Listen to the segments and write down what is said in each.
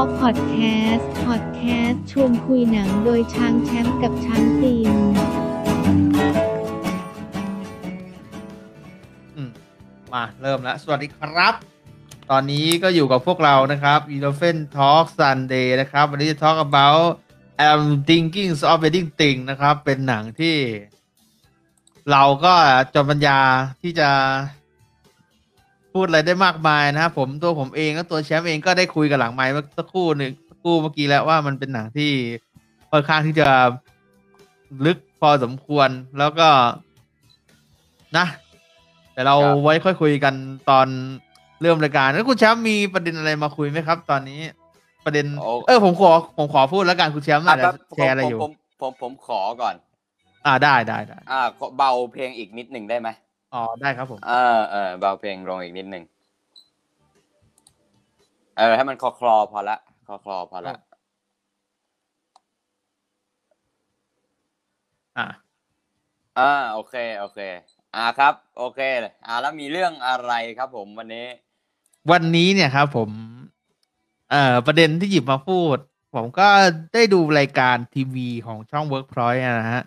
Talk Podcast Podcast ชวนคุยหนังโดยช้างแชมป์กับช้างตีนมมาเริ่มแล้ว สวัสดีครับ ตอนนี้ก็อยู่กับพวกเรานะครับ e l e p h a n t Talk Sunday นะครับ วันนี้จะ talk about I'm thinking of wedding thing นะครับ เป็นหนังที่ เราก็จนปัญญาที่จะ พูดอะไรได้มากมายนะครับผมตัวผมเองก็ตัวแชมป์เองก็ได้คุยกับหลังไมค์เมื่อสักครู่หนึ่งสักครู่เมื่อกี้แล้วว่ามันเป็นหนังที่ค่อนข้างที่จะลึกพอสมควรแล้วก็นะแต่เราครับไว้ค่อยคุยกันตอนเริ่มรายการแล้วคุณแชมป์มีประเด็นอะไรมาคุยไหมครับ ตอนนี้ประเด็นโอ้เออผมขอผมขอพูดแล้วกันคุณแชมป์อาจจะอะแชร์อะไรอยู่ผมผมผมผมขอก่อน อ่าได้ได้ได้อ่าขอเบาเพลงอีกนิดหนึ่งได้ไหม อ๋อ ได้ครับผม เออเออเบาเพลงลงอีกนิดหนึ่งเออ ให้มันคลอคลอพอละคลอคลอพอละ อ่าอ่าโอเค โอเค อ่าครับ โอเคเลยอ่าแล้วมีเรื่องอะไรครับผมวันนี้ วันนี้เนี่ยครับผม เอ่อ ประเด็นที่หยิบมาพูด ผมก็ได้ดูรายการทีวีของช่อง Workpoint อะนะฮะ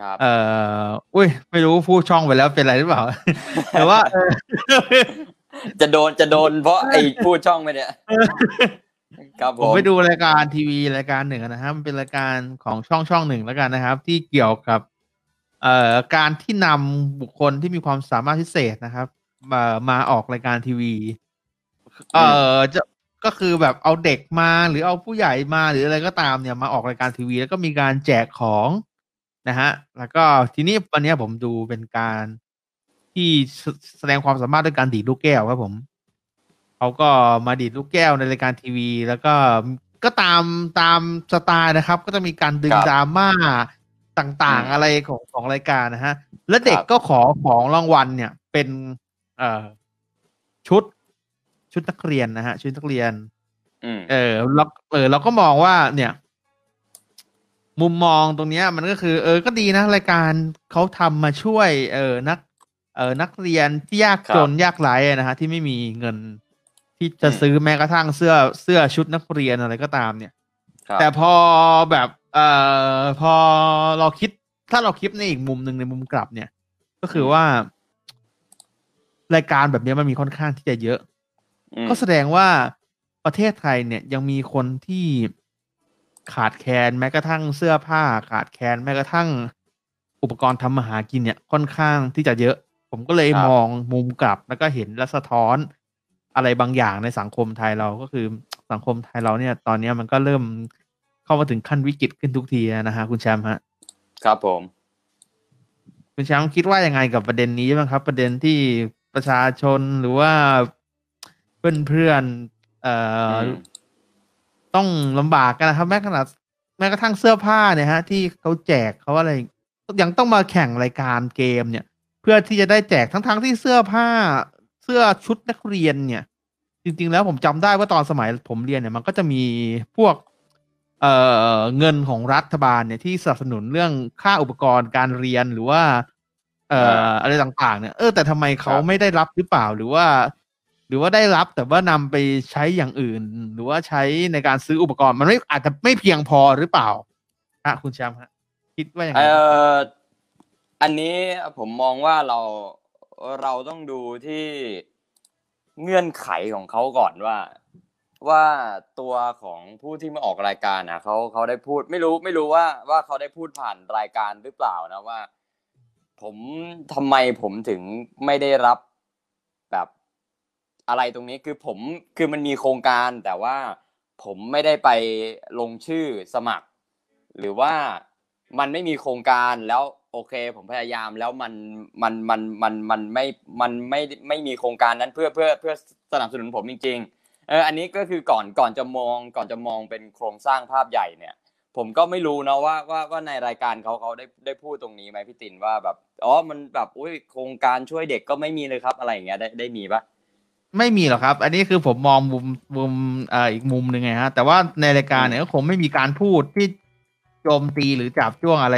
ครับ เอ่อ อุ้ย ไม่รู้พูดช่องไปแล้วเป็นไรหรือเปล่า แต่ว่าเออจะโดนจะโดนเพราะไอ้พูดช่องไปเนี่ยครับผผมมไปดูรายการทีวีรายการหนึ่งนะฮะมันเป็นรายการของช่องช่องหนึ่งแล้วกันนะครับ ที่เกี่ยวกับ เอ่อการที่นำบุคคลที่มีความสามารถพิเศษนะครับ มามาออกรายการทีวี เอ่อจะก็คือแบบเอาเด็กมาหรือเอาผู้ใหญ่มาหรืออะไรก็ตามเนี่ยมาออกรายการทีวี แล้วก็มีการแจกของ นะฮะ แล้วก็ทีนี้วันเนี้ยผมดูเป็นการที่แสแสดงความสามารถด้วยการดีดลูกแก้วครับผมเขาก็มาดีดลูกแก้วในรายการทีวี แล้วก็ก็ตามตามสไตล์นะครับ ก็จะมีการดึงครับดราม่าต่างอืมๆอะไรของของรายการนะฮะ แล้วเด็กครับก็ขอของรางวัลเนี่ยเป็นเอ่อชุดชุดนักเรียนนะฮะชุดนักเรียนอืมเออเราเออเราก็มองว่าเนี่ย มุมมองตรงเนี้ยมันก็คือ เออก็ดีนะ รายการเขาทำมาช่วย เออนัก เออนักเรียนที่ยากจนยากไร้อะนะฮะที่ไม่มีเงิน ที่จะซื้อแม้กระทั่งเสื้อเสื้อชุดนักเรียนอะไรก็ตามเนี่ยครับแต่พอแบบเอ่อพอเราคิดถ้าเราคิดในอีกมุมหนึ่งในมุมกลับเนี่ย ก็คือว่า รายการแบบเนี้ยมันมีค่อนข้างที่จะเยอะอืมก็แสดงว่าประเทศไทยเนี่ยยังมีคนที่ ขาดแคลนแม้กระทั่งเสื้อผ้า ขาดแคลนแม้กระทั่งอุปกรณ์ทำมาหากินเนี่ยค่อนข้างที่จะเยอะ ผมก็เลยครับมองมุมกลับแล้วก็เห็นและสะท้อนอะไรบางอย่างในสังคมไทยเราก็คือสังคมไทยเราเนี่ย ตอนเนี้ยมันก็เริ่มเข้ามาถึงขั้นวิกฤตขึ้นทุกทีนะฮะคุณแชมป์ฮะครับผม คุณแชมป์คิดว่ายังไงกับประเด็นนี้บ้างครับ ประเด็นที่ประชาชนหรือว่าเพื่อนเพื่อนๆเอ่ออม ต้องลำบากกันนะครับ แม้ขนาดแม้กระทั่งเสื้อผ้าเนี่ยฮะ ที่เขาแจกเขาอะไรยังต้องมาแข่งรายการเกมเนี่ย เพื่อที่จะได้แจกทั้งๆที่เสื้อผ้าเสื้อชุดนักเรียนเนี่ย จริง ๆ แล้วผมจำได้ว่าตอนสมัยผมเรียนเนี่ยมันก็จะมีพวกเอ่อเงินของรัฐบาลเนี่ยที่สนับสนุนเรื่องค่าอุปกรณ์การเรียนหรือว่า เอ่ออะไรต่างๆเนี่ยเออแต่ทำไมเขาครับไม่ได้รับหรือเปล่าหรือว่า หรือว่าได้รับแต่ว่านำไปใช้อย่างอื่น หรือว่าใช้ในการซื้ออุปกรณ์ มันไม่อาจจะไม่เพียงพอหรือเปล่าฮะคุณแชมป์ฮะคิดว่าอย่างไรออันนี้ผมมองว่าเราเราต้องดูที่เงื่อนไขของเขาก่อนว่า ว่าตัวของผู้ที่มาออกรายการนะเขาเขาได้พูดไม่รู้ไม่รู้ว่าว่าเขาได้พูดผ่านรายการหรือเปล่านะว่า ผมทำไมผมถึงไม่ได้รับ อะไรตรงนี้คือผมคือมันมีโครงการแต่ว่าผมไม่ได้ไปลงชื่อสมัคร หรือว่ามันไม่มีโครงการแล้วโอเค ผมพยายามแล้วมันมันมันมันมันไม่มันไม่ไม่มีโครงการนั้นเพื่อเพื่อเพื่อสนับสนุนผมจริง ๆ เอออันนี้ก็คือก่อนก่อนจะมองก่อนจะมองเป็นโครงสร้างภาพใหญ่เนี่ย ผมก็ไม่รู้นะว่าว่าว่าในรายการเขาเขาได้ได้พูดตรงนี้ไหมพี่ตินว่าแบบอ๋อมันแบบอุ้ยโครงการช่วยเด็กก็ไม่มีเลยครับอะไรอย่างเงี้ยได้ได้มีปะ ไม่มีหรอกครับ อันนี้คือผมมองมุมมุมเอ่ออีกมุมหนึ่งไงฮะ แต่ว่าในรายการเนี่ยก็คงไม่มีการพูดที่โจมตีหรือจับจ้วงอะไร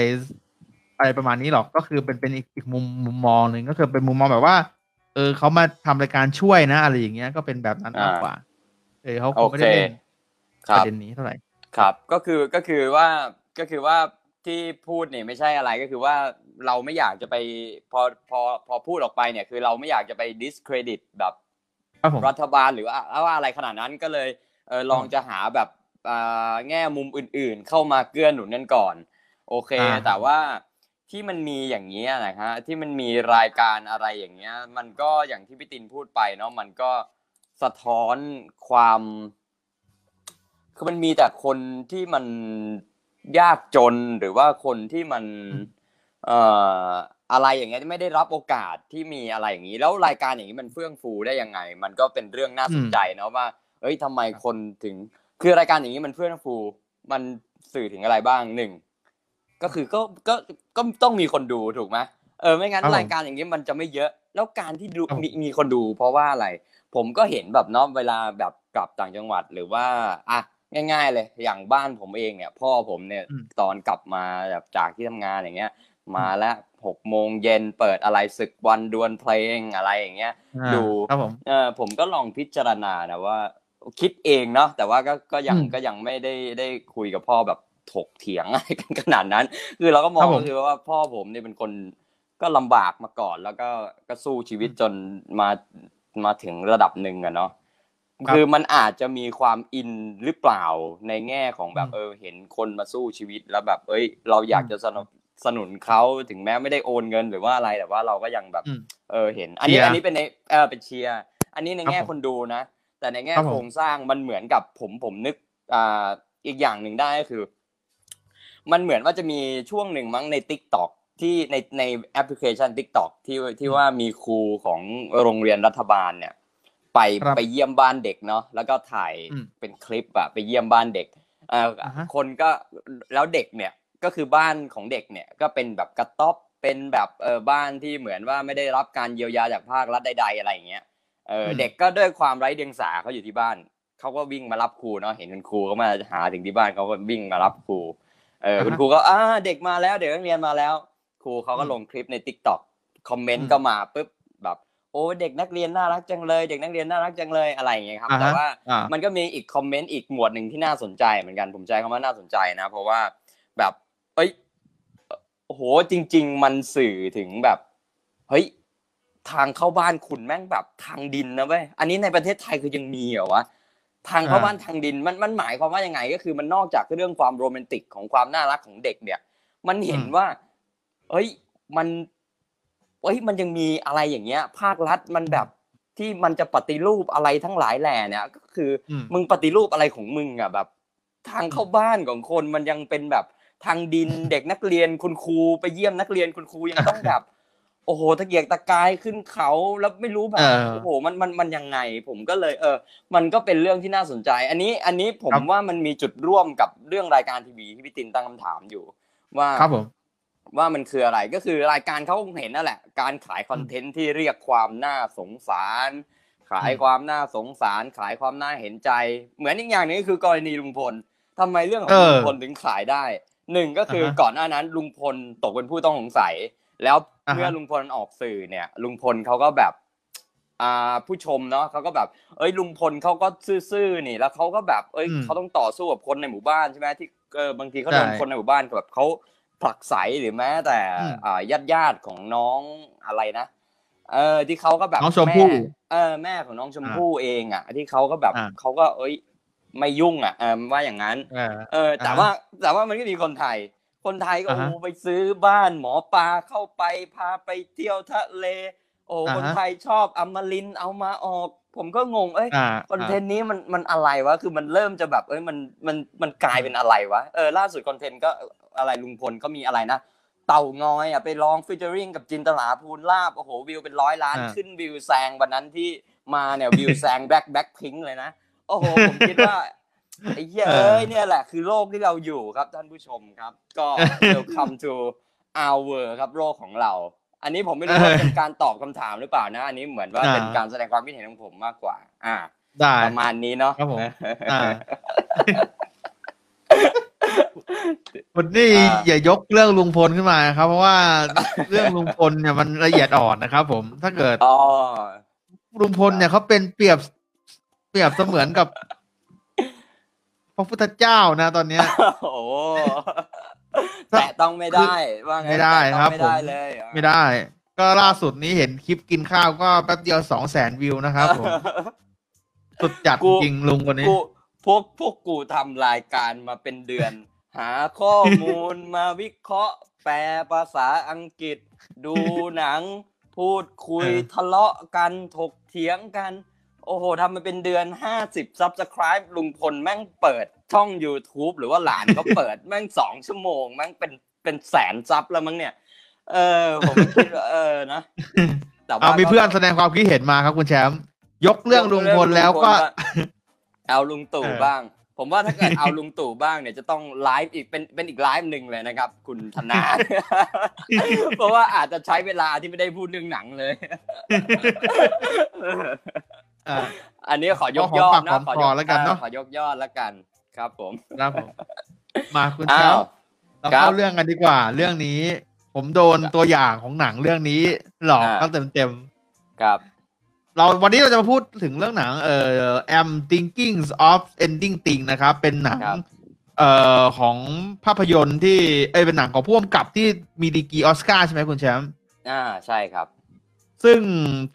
อะไรประมาณนี้หรอกก็คือเป็นเป็นอีกอีกมุมมุมมองหนึ่งก็คือเป็นมุมมองแบบว่า เออเขามาทำรายการช่วยนะ อะไรอย่างเงี้ยก็เป็นแบบนั้นมากกว่า เออเขาคโองไม่เคได้เล่นคปรับระเด็นนี้เท่าไหร่ครับ ก็คือก็คือว่าก็คือว่าที่พูดเนี่ยไม่ใช่อะไรก็คือว่าเราไม่อยากจะไปพอพอพอพูดออกไปเนี่ย คือเราไม่อยากจะไป discredit แบบค รับผมรัฐบาลหรือว่าว่าอะไรขนาดนั้นก็เลยเออลองจะหาแบบอ่าแง่มุมอื่นๆ เข้ามาเกื้อหนุนกันก่อน โอเคอ่าแต่ว่าที่มันมีอย่างนี้ยนะฮะที่มันมีรายการอะไรอย่างเงี้ย มันก็อย่างที่พี่ตินพูดไปเนาะมันก็สะท้อนความคือมันมีแต่คนที่มันยากจนหรือว่าคนที่มัน เอ่อ อะไรอย่างเงี้ยที่ไม่ได้รับโอกาสที่มีอะไรอย่างนี้ แล้วรายการอย่างนี้มันเฟื่องฟูได้ยังไง มันก็เป็นเรื่องน่าสนใจเนาะว่า เอ้ยทำไมคนถึง คือรายการอย่างนี้มันเฟื่องฟู มันสื่อถึงอะไรบ้างหนึ่งก็คือก็ก็ก็ต้องมีคนดูถูกไหมเออไม่งั้นครับผมรายการอย่างนี้มันจะไม่เยอะ แล้วการที่ดูครับผมมีมีคนดู เพราะว่าอะไร ผมก็เห็นแบบเนาะเวลาแบบกลับต่างจังหวัดหรือว่าอะง่าย ๆ เลยอย่างบ้านผมเองเนี่ย พ่อผมเนี่ยอืมตอนกลับมาแบบจากที่ทำงานอย่างเงี้ย มาแล้วหกโมงเย็นเปิดอะไรศึกวันดวลเพลงอะไรอย่างเงี้ยอ่าดูครับผมเออผมก็ลองพิจารณานะว่า คิดเองเนาะแต่ว่าก็ก็ยังอืมก็ยังไม่ได้ได้คุยกับพ่อแบบถกเถียงอะไรกันขนาดนั้น คือเราก็มองครับผมก็คือว่าพ่อผมเนี่ยเป็นคนก็ลำบากมาก่อน แล้วก็ก็สู้ชีวิตจนมามาถึงระดับหนึ่งอะเนาะครับคือมันอาจจะมีความอินหรือเปล่าในแง่ของแบบอืมเออเห็นคนมาสู้ชีวิตแล้วแบบ เอ้ย เราอยากจะสนับ สนุนเขาถึงแม้ไม่ได้โอนเงินหรือว่าอะไรแต่ว่าเราก็ยังแบบอืมเออเห็น อันนี้เชียร์อันนี้เป็นในเออเป็นเชียร์อันนี้ในแง่ครับผมคนดูนะ แต่ในแง่ครับผมโครงสร้างมันเหมือนกับผมผมนึกอ่าอีกอย่างหนึ่งได้ก็คือ มันเหมือนว่าจะมีช่วงหนึ่งมั้งใน t ิ k t o k ที่ในในแอปพลิเคชัน t ิ k t o k ที่ที่ว่ามีครูของโรงเรียนรัฐบาลเนี่ย ไปครับไปเยี่ยมบ้านเด็กเนาะแล้วก็ถ่ายอืมเป็นคลิปอะไปเยี่ยมบ้านเด็กเอ่ออาฮะคนก็แล้วเด็กเนี่ย ก็คือบ้านของเด็กเนี่ยก็เป็นแบบกระต๊อบเป็นแบบเออบ้านที่เหมือนว่าไม่ได้รับการเยียวยาจากภาครัฐใด ๆ อะไรอย่างเงี้ยเอออมเด็กก็ด้วยความไร้เดียงสาเขาอยู่ที่บ้านเขาก็วิ่งมารับครูเนาะเห็นคุณครูเขามาหาถึงที่บ้านเขาก็วิ่งมารับครูเออคุณครูก็อ่าเด็กมาแล้วเด็กนักเรียนมาแล้ว ครูเขาก็ลงคลิปใน t ิ k t o k คอมเมนอืต์มก็มาปุ๊บแบบโอ้เด็กนักเรียนน่ารักจังเลย เด็กนักเรียนน่ารักจังเลยอะไรอย่างเงี้ยครับอ่าฮะแต่ว่าอ่ามันก็มีอีกคอมเมนต์อีกหมวดหนึ่งที่น่าสนใจเหมือนกันผมใช้คำว่าน่าสนใจนะ เพราะว่าแบบเอ้ย โอ้โหจริง ๆ มันสื่อถึงแบบเฮ้ยทางเข้าบ้านคุณแม่งแบบทางดินนะเว้ยอันนี้ในประเทศไทยคือยังมีเหรอวะทางเข้าอ่าบ้านทางดินมันมันหมายความว่ายังไง ก็คือมันนอกจากเรื่องความโรแมนติกของความน่ารักของเด็กเนี่ย มันเห็นอืมว่าเอ้ยมันเอ้ยมันยังมีอะไรอย่างเงี้ย ภาครัฐมันแบบที่มันจะปฏิรูปอะไรทั้งหลายแหล่เนี่ย ก็คืออืมมึงปฏิรูปอะไรของมึงอะแบบ ทางเข้าบ้านของคนมันยังเป็นแบบ ทางดินเด็กนักเรียนคุณครูไปเยี่ยมนักเรียนคุณครูยังต้องแบบ โอ้โหตะเกียกตะกายขึ้นเขาแล้วไม่รู้แบบเออโอ้โหมันมันมันยังไง ผมก็เลย เออ มันก็เป็นเรื่องที่น่าสนใจ อันนี้อันนี้ผมครับว่ามันมีจุดร่วมกับเรื่องรายการทีวีที่พี่ตินตั้งคำถามอยู่ ว่าครับผมว่ามันคืออะไรก็คือรายการเขาคงเห็นนั่นแหละ การขายคอนเทนต์ที่เรียกความน่าสงสาร ขายอืมความน่าสงสาร ขายความน่าเห็นใจ เหมือนอีกอย่างหนึงก็คือกรณีลุงพลทำไมเรื่องของเออลุงพลถึงขายได้ หนึ่งก็คืออาฮะก่อนหน้านั้นลุงพลตกเป็นผู้ต้องสงสัย แล้วอ่าฮะเมื่อลุงพลออกสื่อเนี่ย ลุงพลเขาก็แบบอ่าผู้ชมเนาะเขาก็แบบ เอ้ยลุงพลเขาก็ซื่อๆนี่ แล้วเขาก็แบบ เอ้ยอืมเขาต้องต่อสู้กับคนในหมู่บ้านใช่ไหมที่เออบางทีเขาโดนใช่คนในหมู่บ้านแบบเขาผลักไสหรือแม้แต่อืมอ่าญาติญาติๆของน้องอะไรนะเออที่เขาก็แบบน้องชมพู่แเออแม่ของน้องชมพู่เองอะที่เขาก็แบบอ่าเขาก็เอ้ย ไม่ยุ่งอะเออว่าอย่างนั้นเออเออแต่อ่าฮะว่าแต่ว่ามันก็มีคนไทย คนไทยก็อ่าฮะโอ้ไปซื้อบ้านหมอปลาเข้าไปพาไปเที่ยวทะเล โอ้อ่าฮะคนไทยชอบอมรินทร์เอามาออก ผมก็งง เอ้ยอ่าคอนเทนต์นี้มันมันอะไรวะคือมันเริ่มจะแบบ เอ้ยมันมันมันกลายเป็นอะไรวะเออล่าสุดคอนเทนต์ก็อะไรลุงพลก็มีอะไรนะเต่างอยอะไปลองฟิชเจอริงกับจินตลาภูลลาบโอ้โหวิวเป็นร้อยล้านอ่าขึ้นวิวแซงวันนั้นที่มาเนี่ยวิวแซงแบ็คแบ็คพิงเลยนะ โอ้โหผมคิดว่าไอ้เหี้ยเออเอ้ยเนี่ยแหละคือโลกที่เราอยู่ครับท่านผู้ชมครับ ก็ welcome to our world ครับโลกของเรา อันนี้ผมไม่รู้ว่าเป็นการตอบคำถามหรือเปล่านะ อันนี้เหมือนว่าเป็นการแสดงความคิดเห็นของผมมากกว่า อ่าได้ประมาณนี้เนาะครับผมอ่าวันนี้อ่าอย่ายกเรื่องลุงพลขึ้นมานะครับ เพราะว่าเรื่องลุงพลเนี่ยมันละเอียดอ่อนนะครับผมถ้าเกิดอ๋อลุงพลเนี่ยเขาเป็นเปรียบ เปรียบเสมือนกับพระพุทธเจ้านะ ตอนเนี้ย โอ้โหแต่ต้องไม่ได้ ว่าไงไม่ได้ครับ ไม่ได้ผมเลย ไม่ได้ ก็ล่าสุดนี้เห็นคลิปกินข้าวก็แป๊บเดียวสองแสนวิวนะครับผมสุดจัดกูจริงลุงคนนี้กูพวกพวกกูทำรายการมาเป็นเดือน หาข้อมูลมาวิเคราะห์ แปลภาษาอังกฤษ ดูหนัง พูดคุยเออทะเลาะกันถกเถียงกัน โอ้โหทำมาเป็นเดือนห้าสิบซับสไคร b ์ลุงพลแม่งเปิดช่อง YouTube หรือว่าหลานก็เปิดแม่งสองชั่วโมง แม่งเป็นเป็นแสน sub แล้วมั้งเนี่ย เออ ผมก็คิดว่าเออนะแต่ว่าเอามีเพื่อนก็แสดงความคิดเห็นมาครับคุณแชมป์ยกเรื่องลุงพลแล้วก็ เอาลุงตู่เออบ้าง ผมว่าถ้าเกิดเอาลุงตู่บ้างเนี่ยจะต้องไลฟ์อีกเป็นเป็นอีกไลฟ์หนึ่งเลยนะครับ คุณธนาเพราะว่าอาจจะใช้เวลาที่ไม่ได้พูดเรื่องหนังเลย อ่าอันนี้ขอยกก็หอมยอปาดกนะหอมขอคยอกแล้วกันเนอะขอยกยอดแล้วกันครับผมครับผมมาคุณแชอ้ามวป์เราครัเข้าบเรื่องกันดีกว่า เรื่องนี้ ผมโดนตัวอย่างของหนังเรื่องนี้หลอกอ่าตั้งเต็มเต็มๆครับ เราวันนี้เราจะมาพูดถึงเรื่องหนัง เอ่อ I'm thinking of ending thing นะครับ เป็นหนังครับเอ่อของภาพยนตร์ที่เอ้ยเป็นหนังของผู้กำกับที่มีดีกรีออสการ์ใช่ไหมคุณแชมป์อ่าใช่ครับ ซึ่ง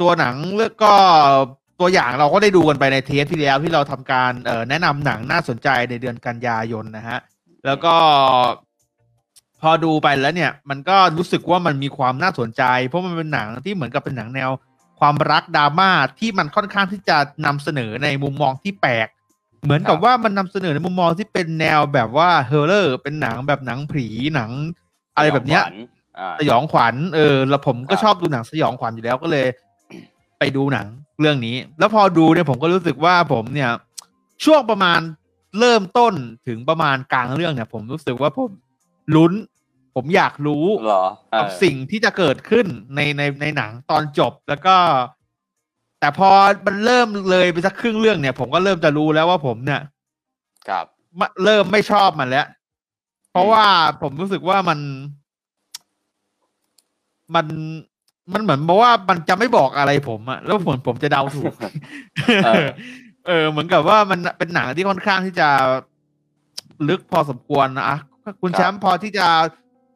ตัวหนังเลือกก็ ตัวอย่างเราก็ได้ดูกันไปในเทปที่แล้วที่เราทำการเอ่อแนะนำหนังน่าสนใจในเดือนกันยายนนะฮะ แล้วก็พอดูไปแล้วเนี่ย มันก็รู้สึกว่ามันมีความน่าสนใจ เพราะมันเป็นหนังที่เหมือนกับเป็นหนังแนว ความรักดราม่าที่มันค่อนข้างที่จะนำเสนอในมุมมองที่แปลก เหมือนกับครับว่ามันนำเสนอในมุมมองที่เป็นแนวแบบว่าเฮอร์เรอร์เป็นหนังแบบหนังผีหนัง อะไรแบบเนี้ยขวัญอ่าสยองขวัญเออแล้วผมก็ครับชอบดูหนังสยองขวัญอยู่แล้วก็เลย ไปดูหนัง เรื่องนี้ แล้วพอดูเนี่ยผมก็รู้สึกว่าผมเนี่ย ช่วงประมาณเริ่มต้นถึงประมาณกลางเรื่องเนี่ย ผมรู้สึกว่าผมลุ้น ผมอยากรู้เหรอเออกับสิ่งที่จะเกิดขึ้นในในในหนังตอนจบแล้วก็ แต่พอมันเริ่มเลยไปสักครึ่งเรื่องเนี่ย ผมก็เริ่มจะรู้แล้วว่าผมเนี่ย ครับมาเริ่มไม่ชอบมันแล้ว เพราะว่าผมรู้สึกว่ามันมัน มันเหมือนบอกว่ามันจะไม่บอกอะไรผมอะแล้วผมผมจะเดาถูกเออเออ เหมือนกับว่ามันเป็นหนังที่ค่อนข้างที่จะลึกพอสมควรนะอะคุณครับแชมป์พอที่จะ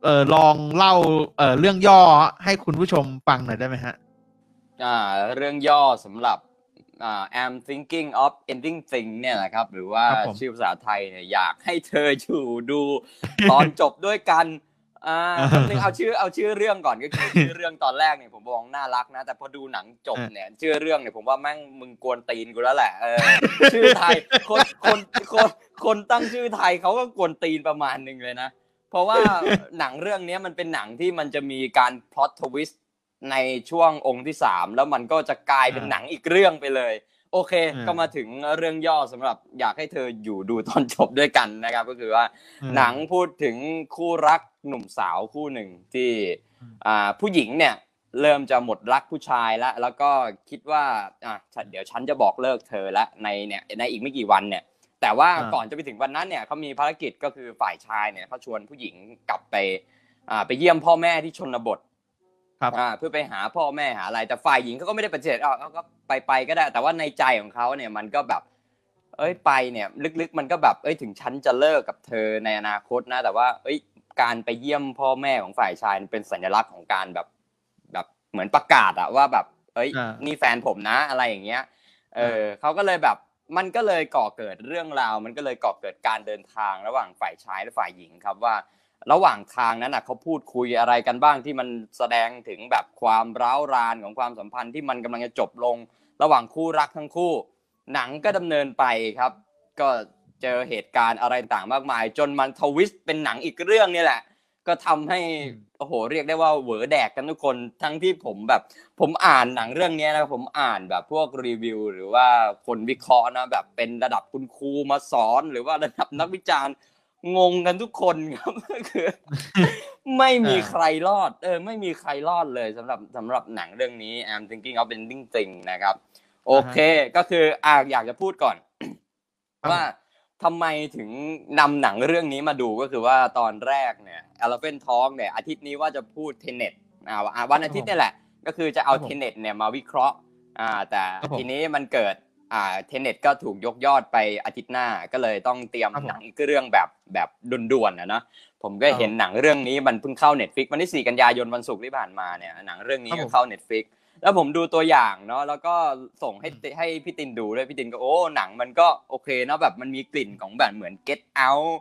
เออลองเล่าเออเรื่องย่อให้คุณผู้ชมฟังหน่อยได้ไหมฮะ อ่า เรื่องย่อสำหรับอ่า I'm thinking of ending thing เนี่ยแหละครับ หรือว่าครับผมชื่อภาษาไทยเนี่ยอยากให้เธออยู่ดู ตอนจบด้วยกัน อ่าแป๊บนึงเอาชื่อเอาชื่อเรื่องก่อนก็คือชื่อเรื่องตอนแรกเนี่ยผมมองน่ารักนะ แต่พอดูหนังจบเนี่ยชื่อเรื่องเนี่ยผมว่าแม่งมึงกวนตีนกูแล้วแหละเออชื่อไทยคนคนคนคนตั้งชื่อไทยเขาก็กวนตีนประมาณหนึ่งเลยนะเพราะว่าหนังเรื่องเนี้ยมันเป็นหนังที่มันจะมีการพล็อตทวิสต์ในช่วงองค์ที่สามแล้วมันก็จะกลายเป็นอ่าหนังอีกเรื่องไปเลย โอเคอ่าก็มาถึงเรื่องย่อสำหรับอยากให้เธออยู่ดูตอนจบด้วยกันนะครับ ก็คือว่าอืมหนังพูดถึงคู่รักหนุ่มสาวคู่หนึ่งที่อืมอ่าผู้หญิงเนี่ยเริ่มจะหมดรักผู้ชายแล้วแล้วก็คิดว่าอะฉันเดี๋ยวฉันจะบอกเลิกเธอละในเนี่ยในอีกไม่กี่วันเนี่ย แต่ว่าอ่าก่อนจะไปถึงวันนั้นเนี่ยเขามีภารกิจก็คือฝ่ายชายเนี่ยเขาชวนผู้หญิงกลับไปอ่าไปเยี่ยมพ่อแม่ที่ชนบท ครับอ่าเพื่อไปหาพ่อแม่หาอะไรแต่ฝ่ายหญิงเขาก็ไม่ได้ปฏิเสธอะเขาก็ไปไปก็ได้ แต่ว่าในใจของเขาเนี่ยมันก็แบบ เอ้ยไปเนี่ย ลึกๆ มันก็แบบเอ้ยถึงฉันจะเลิกกับเธอในอนาคตนะ แต่ว่า เอ้ย การไปเยี่ยมพ่อแม่ของฝ่ายชายเป็นสัญลักษณ์ของการแบบ แบบเหมือนประกาศอะว่าแบบ เอ้ยอ่านี่แฟนผมนะอะไรอย่างเงี้ย เออเขาก็เลยแบบมันก็เลยก่อเกิดเรื่องราว มันก็เลยก่อเกิดการเดินทางระหว่างฝ่ายชายและฝ่ายหญิงครับว่า ระหว่างทางนั้นน่ะเขาพูดคุยอะไรกันบ้างที่มันแสดงถึงแบบความร้าวรานของความสัมพันธ์ที่มันกำลังจะจบลง ระหว่างคู่รักทั้งคู่ หนังก็ดำเนินไปครับ ก็เจอเหตุการณ์อะไรต่างมากมาย จนมันทวิสต์เป็นหนังอีกเรื่องนี่แหละ ก็ทำให้โอ้โหเรียกได้ว่าเหวอแดกกันทุกคนทั้งที่ผมแบบ ผมอ่านหนังเรื่องนี้นะผมอ่านแบบพวกรีวิว หรือว่าคนวิเคราะห์นะแบบเป็นระดับคุณครูมาสอน หรือว่าระดับนักวิจารณ์ งงกันทุกคนครับคือ ไม่มีอ่าใครรอด เออ ไม่มีใครรอดเลยสำหรับสำหรับหนังเรื่องนี้ I'm thinking of ending thing นะครับ โอเค ก็คืออ่าอยากจะพูดก่อน ว่าทำไมถึงนำหนังเรื่องนี้มาดูก็คือว่าตอนแรกเนี่ย Elephant Talk เนี่ย อาทิตย์นี้ว่าจะพูด Tenet อ่าวันอาทิตย์นี่แหละ ก็คือจะเอาครับผม Tenet เนี่ยมาวิเคราะห์ อ่า แต่ครับผมทีนี้มันเกิด อ่า Tenet ก็ถูกยกยอดไปอาทิตย์หน้าก็เลยต้องเตรียมครับผมหนังอีกเรื่องแบบแบบด่วนๆนะเนอะผมก็เห็นหนังเรื่องนี้มันเพิ่งเข้า Netflix วันที่4กันยายนวันศุกร์ที่ผ่านมาเนี่ยหนังเรื่องนี้ครับก็ผมเข้า Netflix แล้วผมดูตัวอย่างเนาะแล้วก็ส่งให้ติให้พี่ตินดูด้วยพี่ตินก็โอ้หนังมันก็โอเคเนาะแบบมันมีกลิ่นของแบบเหมือน Get Out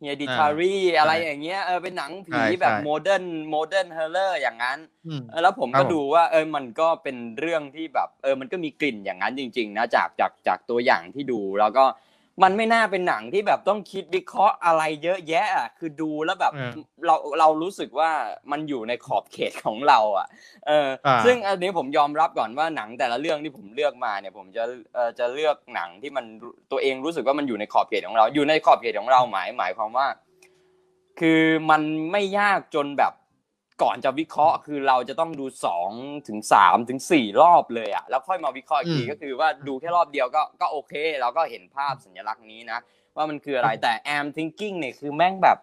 Hereditary อะไรอย่างเงี้ยเออเป็นหนังผีใช่แบบใช่ modern modern horror อย่างนั้นอืมเออแล้วผมก็ครับผมดูว่าเออมันก็เป็นเรื่องที่แบบเออมันก็มีกลิ่นอย่างนั้นจริง ๆ นะจากจากจากตัวอย่างที่ดูแล้วก็ มันไม่น่าเป็นหนังที่แบบต้องคิดวิเคราะห์อะไรเยอะแยะอะคือดูแล้วแบบเออเราเรารู้สึกว่ามันอยู่ในขอบเขตของเรา อะ เอออาซึ่งอันนี้ผมยอมรับก่อนว่าหนังแต่ละเรื่องที่ผมเลือกมาเนี่ย ผมจะเออจะเลือกหนังที่มันตัวเองรู้สึกว่ามันอยู่ในขอบเขตของเรา อยู่ในขอบเขตของเราหมายหมายความว่า คือมันไม่ยากจนแบบ ก่อนจะวิเคราะห์คือเราจะต้องดูสองถึงสามถึงสี่รอบเลยอะแล้วค่อยมาวิเคราะห์อีกทีอืมก็คือว่าดูแค่รอบเดียวก็ก็โอเค เราก็เห็นภาพสัญลักษณ์นี้นะ ว่ามันคืออะไรแต่แอมทิงกิ้งเนี่ยคือแม่งแบบ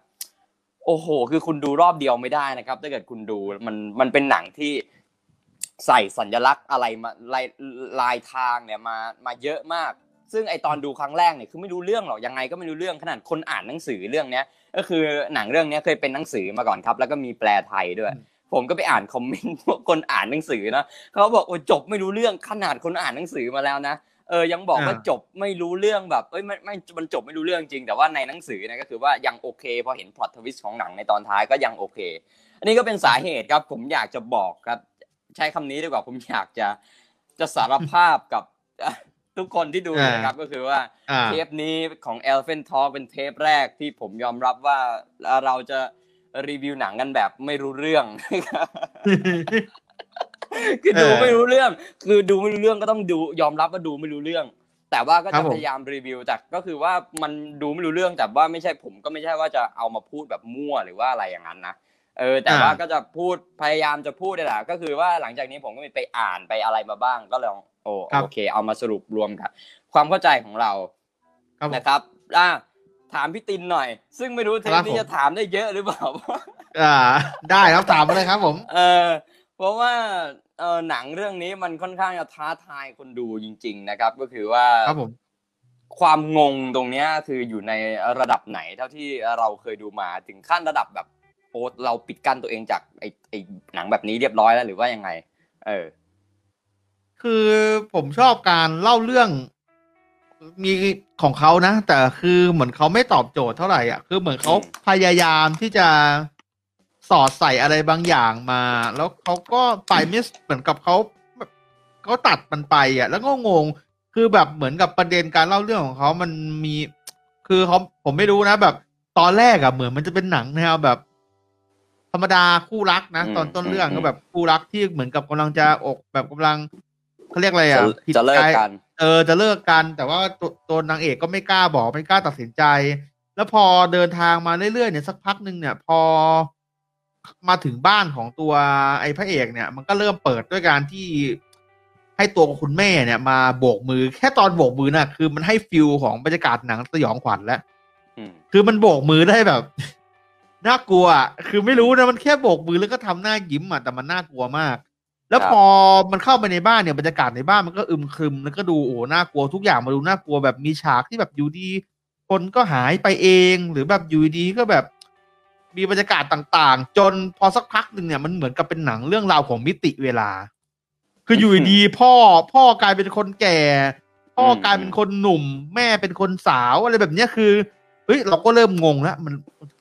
โอ้โห คือคุณดูรอบเดียวไม่ได้นะครับถ้าเกิดคุณดูมันมันเป็นหนังที่ใส่สัญลักษณ์อะไรมาลายลายทางเนี่ยมามาเยอะมาก ซึ่งไอตอนดูครั้งแรกเนี่ยคือไม่รู้เรื่องหรอกยังไงก็ไม่รู้เรื่องขนาดคนอ่านหนังสือเรื่องเนี้ยก็คือหนังเรื่องเนี้ยเคยเป็นหนังสือมาก่อนครับ แล้วก็มีแปลไทยด้วยอืมผมก็ไปอ่านคอมเมนต์พวกคนอ่านหนังสือนะเขาบอกโอ้ยจบไม่รู้เรื่องขนาดคนอ่านหนังสือมาแล้วนะเออยังบอกว่าอ่าจบไม่รู้เรื่องแบบเอ้ยไม่ไม่มันจบไม่รู้เรื่องจริง แต่ว่าในหนังสือเนะก็คือว่ายังโอเคพอเห็น plot twist ของหนังในตอนท้ายก็ยังโอเค อันนี้ก็เป็นสาเหตุครับ ผมอยากจะบอกครับ ใช้คำนี้ดีกว่าผมอยากจะจะสารภาพกับ ทุกคนที่ดูอยู่นะครับก็คือว่าอ่าเทปนี้ของ Elephant Talk เป็นเทปแรกที่ผมยอมรับว่าเราจะรีวิวหนังกันแบบไม่รู้เรื่องคือดูเออไม่รู้เรื่อง คือดูไม่รู้เรื่องก็ต้องดูยอมรับว่าดูไม่รู้เรื่อง แต่ว่าก็ครัจะบผมพยายามรีวิวแต่ก็คือว่ามันดูไม่รู้เรื่องแต่ว่าไม่ใช่ผมก็ไม่ใช่ว่าจะเอามาพูดแบบมั่วหรือว่าอะไรอย่างนั้นนะเออแต่ว่าก็จะพูดพยายามจะพูดนี่แหละก็คือว่าหลังจากนี้ผมก็มีไปอ่านไปอะไรมาบ้าง ก็ลอง โอ้ครับโอเค เอามาสรุปรวมกับ ความเข้าใจของเราครับผมนะครับอะถามพี่ตินหน่อย ซึ่งไม่รู้เทคปรับนี้ผมจะถามได้เยอะหรือเปล่าอ่า ได้ครับถามมาเลยครับ ผม เออเพราะว่าเออหนังเรื่องนี้มันค่อนข้างจะท้าทายคนดูจริง ๆ นะครับ ก็คือว่าครับผมความงงตรงเนี้ยคืออยู่ในระดับไหนเท่าที่เราเคยดูมาถึงขั้นระดับแบบโอ้เราปิดกั้นตัวเองจากไอ้ไอ้หนังแบบนี้เรียบร้อยแล้วหรือว่ายังไง เออ คือผมชอบการเล่าเรื่องมีของเขานะ แต่คือเหมือนเขาไม่ตอบโจทย์เท่าไหร่อะคือเหมือนเขาอืมพยายามที่จะสอดใส่อะไรบางอย่างมา แล้วเขาก็ไปมิสเหมือนกับเขาแบบเขาตัดมันไปอะ แล้วก็งงคือแบบเหมือนกับประเด็นการเล่าเรื่องของเขามันมี คือเขาผมไม่รู้นะแบบ ตอนแรกอะเหมือนมันจะเป็นหนังแนวแบบ ธรรมดาคู่รักนะอืมตอนต้นเรื่องอืมก็แบบคู่รักที่เหมือนกับกำลังจะอกแบบกำลัง เขาเรียกอะไรอะจะผิดจะเลิกใจกัน เออจะเลิกกัน แต่ว่าตัวตัวนางเอกก็ไม่กล้าบอกไม่กล้าตัดสินใจ แล้วพอเดินทางมาเรื่อยๆเนี่ยสักพักหนึ่งเนี่ย พอมาถึงบ้านของตัวไอ้พระเอกเนี่ย มันก็เริ่มเปิดด้วยการที่ให้ตัวคุณแม่เนี่ยมาโบกมือ แค่ตอนโบกมือน่ะ คือมันให้ฟิลของบรรยากาศหนังสยองขวัญแล้วอืมคือมันโบกมือได้แบบน่ากลัวอะคือไม่รู้นะมันแค่โบกมือแล้วก็ทำหน้ายิ้มอะแต่มันน่ากลัวมาก แล้วครับพอมันเข้าไปในบ้านเนี่ยบรรยากาศในบ้านมันก็อึมครึมแล้วก็ดูโอ้น่ากลัวทุกอย่างมาดูน่ากลัวแบบมีฉากที่แบบอยู่ดีคนก็หายไปเองหรือแบบอยู่ดีก็แบบ มีบรรยากาศต่างๆ จนพอสักพักหนึ่งเนี่ยมันเหมือนกับเป็นหนังเรื่องราวของมิติเวลา คืออยู่ดีๆพ่อพ่อกลายเป็นคนแก่ พ่อกลายเป็นคนหนุ่ม แม่เป็นคนสาวอะไรแบบเนี้ยคือเฮ้ยเราก็เริ่มงงแล้วมัน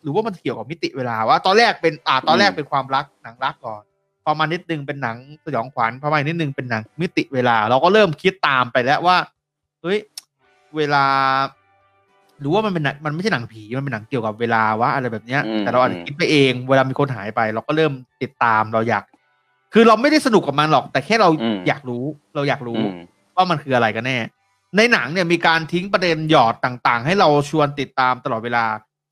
หรือว่ามันเกี่ยวกับมิติเวลาว่าตอนแรกเป็นอ่าตอนแรกเป็นความรักหนังรักก่อน พอมานิดนึงเป็นหนังสยองขวัญพอมาอีกนิดนึงเป็นหนังมิติเวลา เราก็เริ่มคิดตามไปแล้วว่าเฮ้ยเวลาหรือว่ามันเป็นหนังมันไม่ใช่หนังผีมันเป็นหนังเกี่ยวกับเวลาวะอะไรแบบเนี้ยอืมแต่เราอาจจะอืมคิดไปเอง เวลามีคนหายไป เราก็เริ่มติดตามเราอยาก คือเราไม่ได้สนุกกับมันหรอก แต่แค่เราอืมอยากรู้ เราอยากรู้อืมว่ามันคืออะไรกันแน่ ในหนังเนี่ยมีการทิ้งประเด็นหยอดต่างๆ ให้เราชวนติดตามตลอดเวลา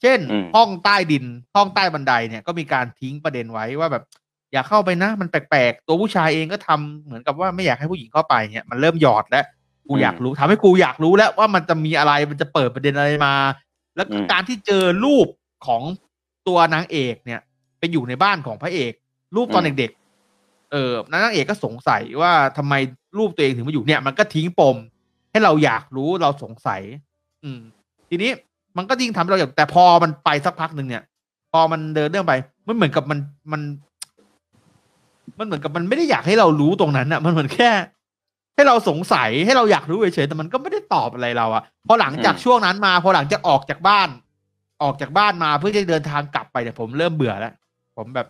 เช่นอืมห้องใต้ดินห้องใต้บันไดเนี่ยก็มีการทิ้งประเด็นไว้ว่าแบบ อย่าเข้าไปนะ มันแปลกๆ ตัวผู้ชายเองก็ทำเหมือนกับว่าไม่อยากให้ผู้หญิงเข้าไปเนี่ยมันเริ่มหยอดแล้วกูอยากรู้ทำให้กูอยากรู้แล้วว่ามันจะมีอะไรมันจะเปิดประเด็นอะไรมา แล้วอืมการที่เจอรูปของตัวนางเอกเนี่ย ไปอยู่ในบ้านของพระเอก รูปตอนเด็กๆเออนางเอกก็สงสัยว่าทำไมรูปตัวเองถึงมาอยู่เนี่ย มันก็ทิ้งปม ให้เราอยากรู้เราสงสัย อืม ทีนี้มันก็ยิ่งทำให้เราอยากแต่พอมันไปสักพักหนึ่งเนี่ย พอมันเดินเรื่องไปมันเหมือนกับมันมัน มันเหมือนกับมันไม่ได้อยากให้เรารู้ตรงนั้นอะมันเหมือนแค่ ให้เราสงสัยให้เราอยากรู้เฉยๆแต่มันก็ไม่ได้ตอบอะไรเราอะพอหลังจากอืมช่วงนั้นมา พอหลังจากออกจากบ้าน ออกจากบ้านมาเพื่อจะเดินทางกลับไปเนี่ยผมเริ่มเบื่อแล้ว ผมแบบ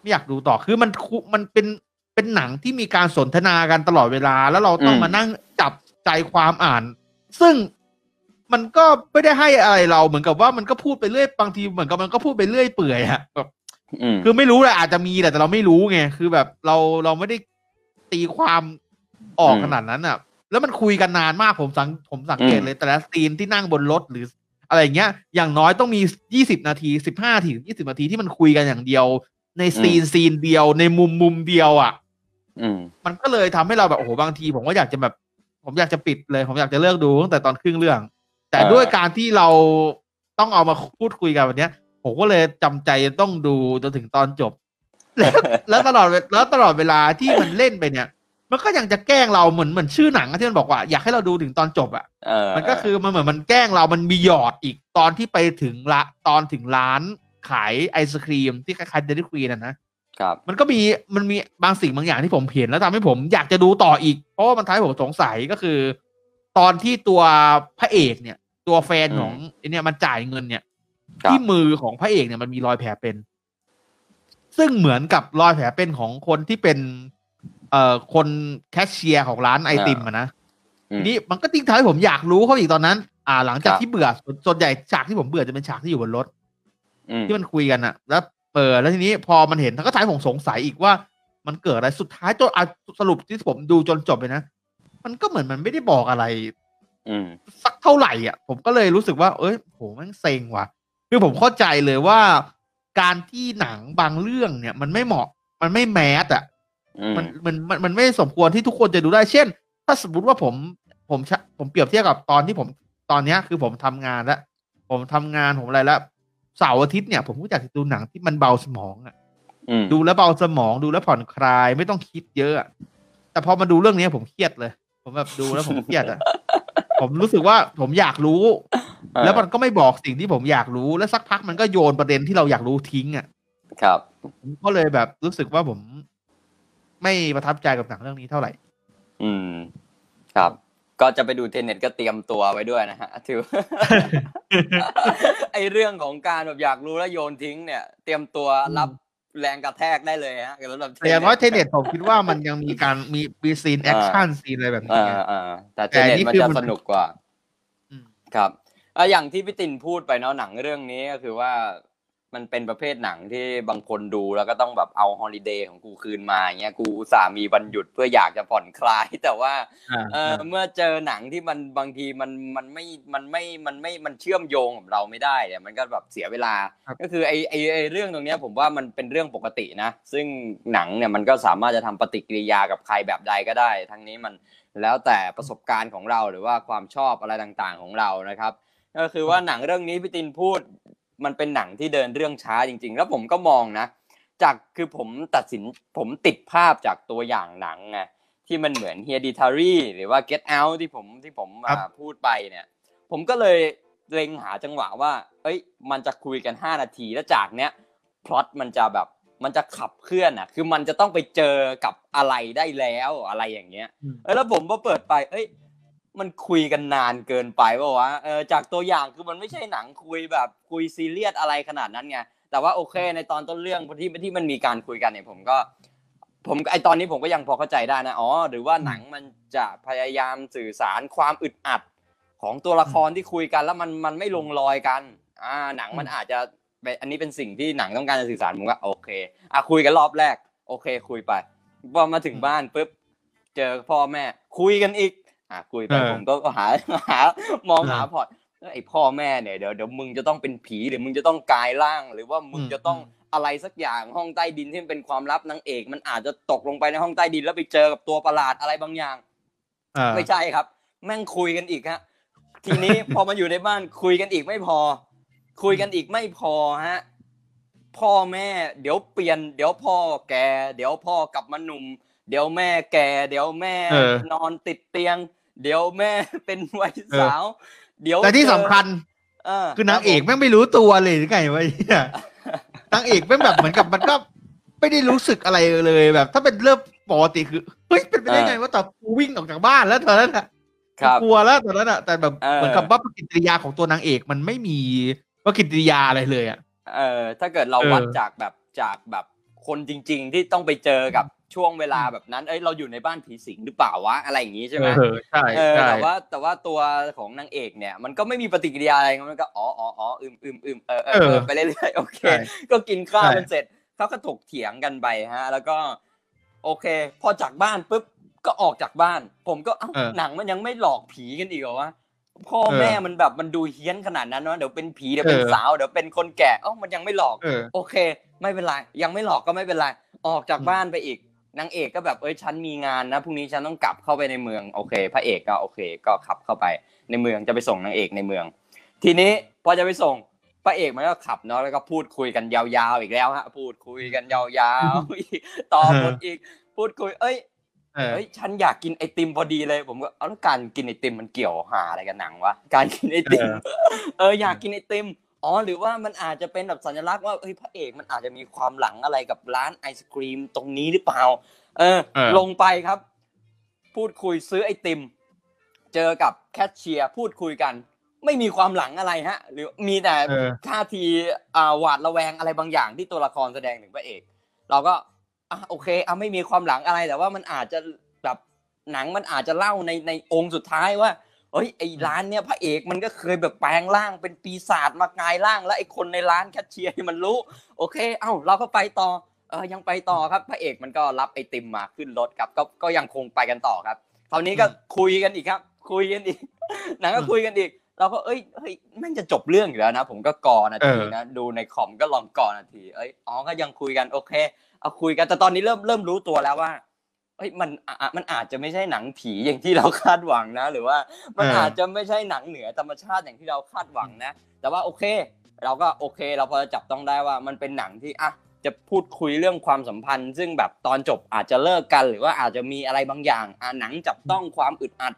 ไม่อยากดูต่อคือมันคุมันเป็นเป็นหนังที่มีการสนทนากันตลอดเวลา แล้วเราต้องอืมมานั่งจับใจความอ่าน ซึ่งมันก็ไม่ได้ให้อะไรเราเหมือนกับว่ามันก็พูดไปเรื่อยบางทีเหมือนกับมันก็พูดไปเรื่อยเปื่อยอะแบบอืม คือไม่รู้แหละอาจจะมีแหละแต่เราไม่รู้ไงคือแบบเราเราไม่ได้ตีความออกอืมขนาดนั้นอะ แล้วมันคุยกันนานมากผมสังผมสังเกตอืมเลยแต่ละซีนที่นั่งบนรถหรืออะไรอย่างเงี้ย อย่างน้อยต้องมียี่สิบนาทีสิบห้าถึงยี่สิบนาทีที่มันคุยกันอย่างเดียว ในซีนซีนเดียวในมุมมุมเดียวอะอืมมันก็เลยทำให้เราแบบโอ้โหบางที ผมก็อยากจะแบบ ผมอยากจะปิดเลย ผมอยากจะเลิกดูตั้งแต่ตอนครึ่งเรื่อง แต่เออด้วยการที่เราต้องเอามาพูดคุยกันวันเนี้ย ผมก็เลยจำใจต้องดูจนถึงตอนจบ แล้วแล้วตลอดเวแล้วตลอดเวลาที่มันเล่นไปเนี่ย มันก็ยังจะแกล้งเราเหมือนเหมือนชื่อหนังอะที่มันบอกว่า อยากให้เราดูถึงตอนจบอะเออมันก็คือมันเหมือนมันแกล้งเรามันมีหยอดอีกตอนที่ไปถึงละตอนถึงร้านขายไอศครีมที่คล้ายๆเดลิควีนนะนะครับมันก็มีมันมีบางสิ่งบางอย่างที่ผมเห็นแล้วทำให้ผมอยากจะดูต่ออีก เพราะว่ามันทำให้ผมสงสัยก็คือ ตอนที่ตัวพระเอกเนี่ย ตัวแฟนของไอเนี่ยมันจ่ายเงินเนี่ยครับ ที่มือของพระเอกเนี่ยมันมีรอยแผลเป็น ซึ่งเหมือนกับรอยแผลเป็นของคนที่เป็น เอ่อคนแคชเชียร์ของร้านไอติมอะนะอืมนี่มันก็ทิ้งท้ายให้ผมอยากรู้เขาอีกตอนนั้น อ่า หลังจากครับที่เบื่อส่วนส่วนใหญ่ฉากที่ผมเบื่อจะเป็นฉากที่อยู่บนรถอืมที่มันคุยกันอะแล้วเปิดแล้วทีนี้พอมันเห็นทั้งก็ท้ายผมสงสัยอีกว่า มันเกิดอะไรสุดท้ายจนอะสรุปที่ผมดูจนจบเลยนะมันก็เหมือนมันไม่ได้บอกอะไรอืมสักเท่าไหร่อะ ผมก็เลยรู้สึกว่า เอ้ยโหแมันเซ็งว่ะ คือผมเข้าใจเลยว่า การที่หนังบางเรื่องเนี่ย มันไม่เหมาะ มันไม่แมสอะอืมมันมันมันมันไม่สมควรที่ทุกคนจะดูได้ เช่น ถ้าสมมติว่าผมผมชะผมเปรียบเทียบกับตอนที่ผมตอนเนี้ยคือผมทำงานแล้ว ผมทำงานผมอะไรแล้วเสาร์อาทิตย์เนี่ย ผมก็อยากจะดูหนังที่มันเบาสมองอะอืมดูแล้วเบาสมองดูแล้วผ่อนคลายไม่ต้องคิดเยอะอะแต่พอมาดูเรื่องนี้ผมเครียดเลย ผมแบบดูแล้วผมเครียดอะผมรู้สึกว่าผมอยากรู้เออ แล้วมันก็ไม่บอกสิ่งที่ผมอยากรู้ แล้วสักพักมันก็โยนประเด็นที่เราอยากรู้ทิ้งอะ ครับ ผมก็เลยแบบรู้สึกว่าผม ไม่ประทับใจกับหนังเรื่องนี้เท่าไหร่ อืม ครับ ก็จะไปดูเทนเน็ตก็เตรียมตัวไว้ด้วยนะฮะถือไอเรื่องของการแบบอยากรู้แล้วโยนทิ้งเนี่ย เตรียมตัวรับแรงกระแทกได้เลยฮะสำหรับแต่อย่างน้อย Tenetผมคิดว่ามันยังมีการมีมีซีนแอคชั่นซีนอะไรแบบอ่านี้ไงอ่าแต่เทแต่นอันเน็ตนี้มันคือจะมันสนุกกว่าอืมครับ อะอย่างที่พี่ตินพูดไปเนาะหนังเรื่องนี้ก็คือว่ามันเป็นประเภทหนังที่บางคนดูแล้วก็ต้องแบบเอา holiday ของกูคืนมาอย่างเงี้ยกูอุตส่าห์มีวันหยุดเพื่ออยากจะผ่อนคลาย แต่ว่าอ่าเออเมื่อเจอหนังที่มันบางทีมันมันไม่มันไม่มันไม่มันเชื่อมโยงกับเราไม่ได้เนี่ยมันก็แบบเสียเวลาครับก็คือไอไอไอเรื่องตรงเนี้ยผมว่ามันเป็นเรื่องปกตินะ ซึ่งหนังเนี่ยมันก็สามารถจะทำปฏิกิริยากับใครแบบใดก็ได้ ทั้งนี้มันแล้วแต่ประสบการณ์ของเราหรือว่าความชอบอะไรต่างๆของเรานะครับ ก็คือว่าหนังเรื่องนี้พี่ตินพูด มันเป็นหนังที่เดินเรื่องช้าจริง ๆ แล้วผมก็มองนะ จากคือผมตัดสินผมติดภาพจากตัวอย่างหนังไงที่มันเหมือน Hereditary หรือว่า Get Out ที่ผมที่ผมครับอ่าพูดไปเนี่ย ผมก็เลยเล็งหาจังหวะว่า เอ้ย มันจะคุยกัน 5 นาทีแล้วจากเนี้ยพล็อตมันจะแบบมันจะขับเคลื่อนอะ คือมันจะต้องไปเจอกับอะไรได้แล้วอะไรอย่างเงี้ยอืมเออแล้วผมพอเปิดไป เอ้ย มันคุยกันนานเกินไปป่าวะเออจากตัวอย่างคือมันไม่ใช่หนังคุยแบบคุยซีเรียสอะไรขนาดนั้นไงแต่ว่าโอเค ในตอนต้นเรื่องที่ที่มันมีการคุยกันเนี่ยผมก็ ผมไอตอนนี้ผมก็ยังพอเข้าใจได้นะอ๋อหรือว่าหนังมันจะพยายามสื่อสารความอึดอัดของตัวละครที่คุยกันแล้วมันมันไม่ลงรอยกัน อ่า หนังมันอาจจะเป็นอันนี้เป็นสิ่งที่หนังต้องการจะสื่อสารผมก็โอเคอะคุยกันรอบแรก โอเค คุยไปพอมาถึงบ้านปุ๊บเจอพ่อแม่ คุยกันอีก อะคุยไปเออผมก็หาหามองหาเออพอร์ตเอ้ยไอพ่อแม่เนี่ยเดี๋ยวเดี๋ยวมึงจะต้องเป็นผีหรือมึงจะต้องกลายร่าง หรือว่ามึงอืมจะต้องอืมอะไรสักอย่างห้องใต้ดินที่มันเป็นความลับนางเอก มันอาจจะตกลงไปในห้องใต้ดินแล้วไปเจอกับตัวประหลาดอะไรบางอย่างอ่าไม่ใช่ครับ แม่งคุยกันอีกฮะทีนี้พอมาอยู่ในบ้านคุยกันอีกไม่พอ คุยกันอีกไม่พอฮะพ่อแม่ เดี๋ยวเปลี่ยน เดี๋ยวพ่อแก เดี๋ยวพ่อกลับมาหนุ่ม เดี๋ยวแม่แก เดี๋ยวแม่เออนอนติดเตียง เดี๋ยวแม่เป็นวัยสาว เดี๋ยวแต่ที่เจอสำคัญเออคือนางเอกรับผมแม่งไม่รู้ตัวเลยหรือไงวะเนี่ยนางเอกแม่งแบบเหมือนกับมันก็ไม่ได้รู้สึกอะไรเลยแบบ ถ้าเป็นเรื่องปกติคือเฮ้ยเป็นไปได้ไงว่าแต่กูวิ่งออกจากบ้านแล้วตอนนั้นอะครับกลัวแล้วตอนนั้นอะแต่แบบเออเหมือนกับว่าปฏิกิริยาของตัวนางเอกมันไม่มีปฏิกิริยาอะไรเลยอะเออถ้าเกิดเราเออวัดจากแบบจากแบบ คนจริง ๆ ที่ต้องไปเจอกับช่วงเวลาแบบนั้น เอ้ยเราอยู่ในบ้านผีสิงหรือเปล่าวะอะไรอย่างงี้ใช่ไหมเออใช่เออใช่แต่ว่าแต่ว่าตัวของนางเอกเนี่ย มันก็ไม่มีปฏิกิริยาอะไรมันก็อ๋ออ๋ออ๋ออืมอืมอืมเออเออเออไปเรื่อยๆโอเคใช่ก็กินข้าวใช่กันเสร็จเขาก็ถกเถียงกันไปฮะ แล้วก็ โอเค พอจากบ้านปุ๊บก็ออกจากบ้าน ผมก็เอ้าเออหนังมันยังไม่หลอกผีกันอีกเหรอวะพ่อเออแม่มันแบบมันดูเฮี้ยนขนาดนั้นวะเดี๋ยวเป็นผีเดี๋ยวเป็นเออสาวเดี๋ยวเป็นคนแก่เอ้ามันยังไม่หลอกเออโอเค ไม่เป็นไร ยังไม่หลอกก็ไม่เป็นไร ออกจากอืมบ้านไปอีกนางเอกก็แบบเอ้ยฉันมีงานนะพรุ่งนี้ฉันต้องกลับเข้าไปในเมืองโอเค พระเอกก็โอเค ก็ขับเข้าไปในเมืองจะไปส่งนางเอกในเมือง ทีนี้พอจะไปส่งพระเอกมันก็ขับเนาะแล้วก็พูดคุยกันยาวๆอีกแล้วฮะพูดคุยกันยาวๆอีกต่อบทอีกพูดคุย เอ้ยเออเฮ้ยฉันอยากกินไอติมพอดีเลย ผมก็เอาแล้วการกินไอติมมันเกี่ยวหาอะไรกับหนังวะการกินไอติมเอออยากกินไอติม อ๋อหรือว่ามันอาจจะเป็นแบบสัญลักษณ์ว่าเฮ้ยพระเอกมันอาจจะมีความหลังอะไรกับร้านไอศครีมตรงนี้หรือเปล่า เออเออลงไปครับ พูดคุยซื้อไอติม เจอกับแคชเชียร์พูดคุยกัน ไม่มีความหลังอะไรฮะ หรือมีแต่เออท่าทีอ่าหวาดระแวงอะไรบางอย่างที่ตัวละครแสดงถึงพระเอก เราก็อะโอเคอะไม่มีความหลังอะไรแต่ว่ามันอาจจะแบบหนังมันอาจจะเล่าในในองค์สุดท้ายว่า เฮ้ยไอ้ร้านเนี่ยพระเอกมันก็เคยแบบแปลงร่างเป็นปีศาจมากลายร่าง แล้วไอ้คนในร้านแคชเชียร์มันรู้ โอเค เอ้าเราก็ไปต่อเออยังไปต่อครับพระเอกมันก็รับไอติมมาขึ้นรถครับ ก็ก็ยังคงไปกันต่อครับคราวนี้ก็คุยกันอีกครับ คุยกันอีกหนังก็คุยกันอีก เราก็เอ้ยเฮ้ยแม่งจะจบเรื่องอยู่แล้วนะ ผมก็กอนาทีเออนะดูในคอมก็ลองกอนาที เอ้ยอ๋อก็ยังคุยกันโอเค เอาคุยกันแต่ตอนนี้เริ่มเริ่มรู้ตัวแล้วว่า เอ้ยมันอะมันอาจจะไม่ใช่หนังผีอย่างที่เราคาดหวังนะ หรือว่ามันเออออาจจะไม่ใช่หนังเหนือธรรมชาติอย่างที่เราคาดหวังนะ แต่ว่าโอเค เราก็โอเคเราพอจะจับต้องได้ว่ามันเป็นหนังที่อะจะพูดคุยเรื่องความสัมพันธ์ ซึ่งแบบตอนจบอาจจะเลิกกัน หรือว่าอาจจะมีอะไรบางอย่างอะหนังจับต้องความอึดอัด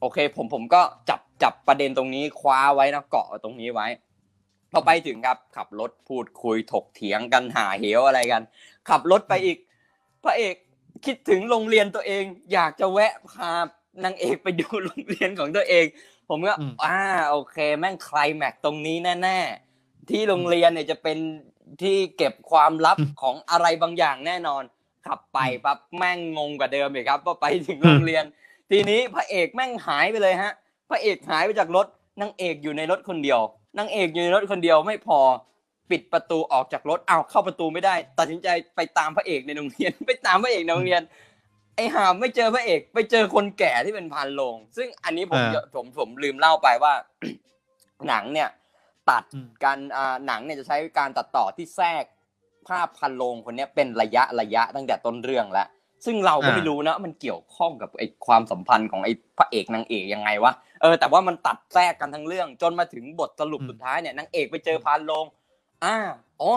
โอเค ผมผมก็จับจับประเด็นตรงนี้คว้าไว้นะเกาะตรงนี้ไว้พอไปถึงครับขับรถพูดคุยถกเถียงกันหาเหวอะไรกัน ขับรถไปอีกพระเอก คิดถึงโรงเรียนตัวเอง อยากจะแวะพานางเอกไปดูโรงเรียนของตัวเอง ผมก็อืมอ่าโอเค แม่งไคลแม็กซ์ตรงนี้แน่ๆ ที่โรงเรียนเนี่ยจะเป็นที่เก็บความลับอืมของอะไรบางอย่างแน่นอน ขับไปอืมปั๊บแม่งงงกว่าเดิมอีกครับพอไปถึงโรงเรียน ทีนี้พระเอกแม่งหายไปเลยฮะ พระเอกหายไปจากรถนางเอกอยู่ในรถคนเดียวนางเอกอยู่ในรถคนเดียวไม่พอ ปิดประตูออกจากรถอ้าวเข้าประตูไม่ได้ ตัดสินใจไปตามพระเอกในโรงเรียน ไปตามพระเอกในโรงเรียน ไอ้หามไม่เจอพระเอก ไปเจอคนแก่ที่เป็นพานโรงซึ่งอันนี้ผมอ่าผมผมลืมเล่าไปว่า หนังเนี่ย ตัดอืมการอ่าหนังเนี่ยจะใช้การตัดต่อที่แทรกภาพพันโรงคนเนี้ยเป็นระยะระยะตั้งแต่ต้นเรื่องแล้วซึ่งเราก็อ่าไม่รู้นะ มันเกี่ยวข้องกับไอ้ความสัมพันธ์ของไอ้พระเอกนางเอกยังไงวะเออแต่ว่ามันตัดแทรกกันทั้งเรื่อง จนมาถึงบทสรุปอืมสุดท้ายเนี่ยนางเอกไปเจอพานโรง อ่าอ๋อ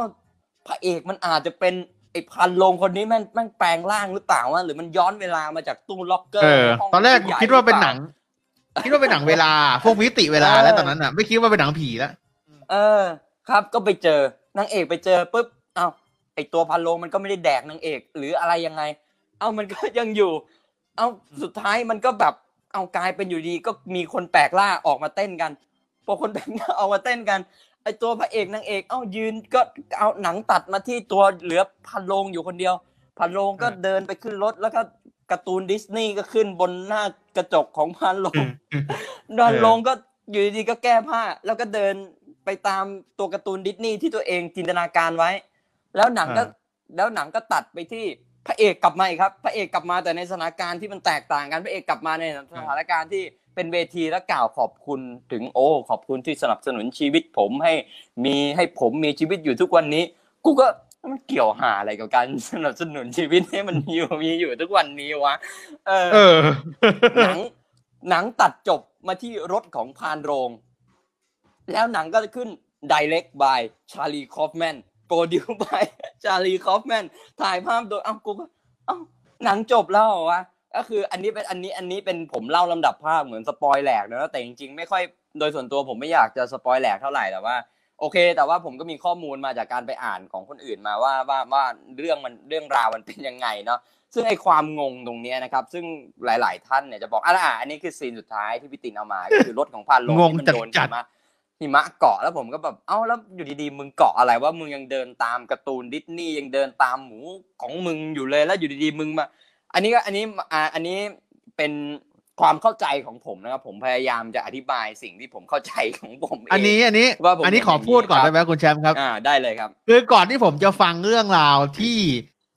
พระเอกมันอาจจะเป็นไอ้พันโรงคนนี้แม่งแม่งแปลงร่างหรือเปล่าวะหรือมันย้อนเวลามาจากตู้ล็อกเกอเอร์อในห้งตอนแรกผู้ใหญ่คิดว่าเป็นรือหปนัล่งคิดว่าเป็นหนังเวลา พวกมิติเวลาเออแล้วตอนนั้นอะ ไม่คิดว่าเป็นหนังผีแล้วเออ ครับก็ไปเจอนางเอกไปเจอปุ๊บเอ้าไอตัวพันโลงมันก็ไม่ได้แดกนางเอก หรืออะไรยังไง เอ้ามันก็ยังอยู่ เอ้าสุดท้ายมันก็แบบเอากลายเป็นอยู่ดีก็มีคนแปลกล่าออกมาเต้นกันพอคนแปลกหน้าออกมาเต้นกัน ไอตัวพระเอกนางเอกเอ้ายืนก็เอาหนังตัดมาที่ตัวเหลือพันโลงอยู่คนเดียว พันโลงก็อ่าเดินไปขึ้นรถแล้วก็การ์ตูนดิสนีย์ก็ขึ้นบนหน้ากระจกของพันโลงดอนเออลงก็อยู่ดีๆก็แก้ผ้า แล้วก็เดินไปตามตัวการ์ตูนดิสนีย์ที่ตัวเองจินตนาการไว้ แล้วหนังก็อ่าแล้วหนังก็ตัดไปที่พระเอกกลับมาอีกครับ พระเอกกลับมาแต่ในสถานการณ์ที่มันแตกต่างกันพระเอกกลับมาในสถานการณ์ที่ เป็นเวทีและกล่าวขอบคุณถึงโอ้ขอบคุณที่สนับสนุนชีวิตผมให้มีให้ผมมีชีวิตอยู่ทุกวันนี้ กูก็มันเกี่ยวหาอะไรกับการสนับสนุนชีวิตให้มันอยู่มีอยู่ทุกวันนี้วะเออเออหนังหนังตัดจบมาที่รถของพานโรง แล้วหนังก็จะขึ้น direct by Charlie Kaufman produce by Charlie Kaufman ถ่ายภาพโดยเอ้ากูก็เอ้าหนังจบแล้วเหรอวะ ก็คืออันนี้เป็นอันนี้อันนี้เป็นผมเล่าลำดับภาพเหมือนสปอยแหลกนะแต่จริงๆไม่ค่อยโดยส่วนตัวผมไม่อยากจะสปอยแหลกเท่าไหร่แต่ว่าโอเค แต่ว่าผมก็มีข้อมูลมาจากการไปอ่านของคนอื่นมาว่าว่าว่าเรื่องมันเรื่องราวมันเป็นยังไงเนาะซึ่งไอความงงตรงเนี้ยนะครับ ซึ่งหลาย ๆ ท่านเนี่ยจะบอกอะอันนี้คือซีนสุดท้ายที่พี่ตินเอามาก็คือรถของพานโลงงงที่มันโดนจัหิดๆมะหิมะเกาะแล้วผมก็แบบเอ้าแล้วอยู่ดีๆมึงเกาะอะไรว่ามึงยังเดินตามการ์ตูนดิสนีย์ยังเดินตามหมูของมึงอยู่เลยแล้วอยู่ดีๆมึงมา อันนี้ก็อันนี้อ่าอันนี้เป็นความเข้าใจของผมนะครับผมพยายามจะอธิบายสิ่งที่ผมเข้าใจของผมเองอันนี้อันนี้ว่าผมอันนี้ขอพูดก่อนครับได้ไหมคุณแชมป์ครับอ่าได้เลยครับ คือก่อนที่ผมจะฟังเรื่องราวที่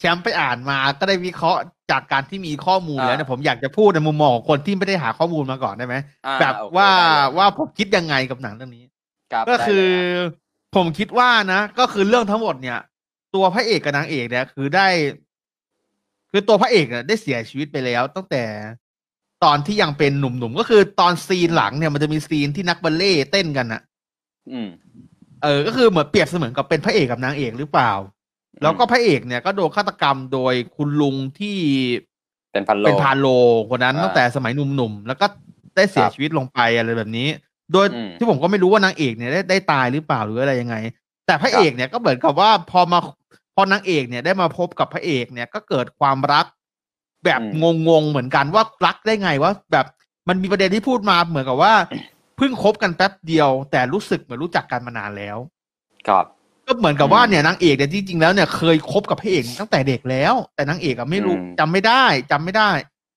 แชมป์ไปอ่านมาก็ได้วิเคราะห์จากการที่มีข้อมูลแล้วเนี่ยอ่าผมอยากจะพูดในมุมมองของคนที่ไม่ได้หาข้อมูลมาก่อนได้ไหมอ่าแบบโอเคว่าได้เลยว่าผมคิดยังไงกับหนังเรื่องนี้ครับก็คือได้เลยรับผมคิดว่านะ ก็คือเรื่องทั้งหมดเนี่ย ตัวพระเอกกับนางเอกเนี่ยคือได้ คือตัวพระเอกเนี่ยได้เสียชีวิตไปแล้ว ตั้งแต่ตอนที่ยังเป็นหนุ่มๆก็คือตอนซีนหลังเนี่ยมันจะมีซีนที่นักบัลเล่ต์เต้นกันอะอืม เออ ก็คือเหมือนเปรียบเสมือนกับเป็นพระเอกกับนางเอกหรือเปล่า แล้วก็พระเอกเนี่ยก็โดนฆาตกรรมโดยคุณลุงที่เป็นพันโลเป็นพานโลคนนั้นอ่าตั้งแต่สมัยหนุ่มๆแล้วก็ได้เสียครับชีวิตลงไปอะไรแบบนี้ โดยอืมที่ผมก็ไม่รู้ว่านางเอกเนี่ยได้ได้ตายหรือเปล่าหรืออะไรยังไง แต่พระครับเอกเนี่ยก็เหมือนกับว่าพอมา พอนางเอกเนี่ยได้มาพบกับพระเอกเนี่ยก็เกิดความรักแบบงงๆเหมือนกันว่ารักได้ไงว่าแบบมันมีประเด็นที่พูดมาเหมือนกับว่าเพิ่งคบกันแป๊บเดียว แต่รู้สึกเหมือนรู้จักกันมานานแล้ว ครับก็เหมือนกับว่าอืมเนี่ยนางเอกเนี่ยจริงๆแล้วเนี่ยเคยคบกับพระเอกตั้งแต่เด็กแล้ว แต่นางเอกอะไม่รู้อืมจำไม่ได้จำไม่ได้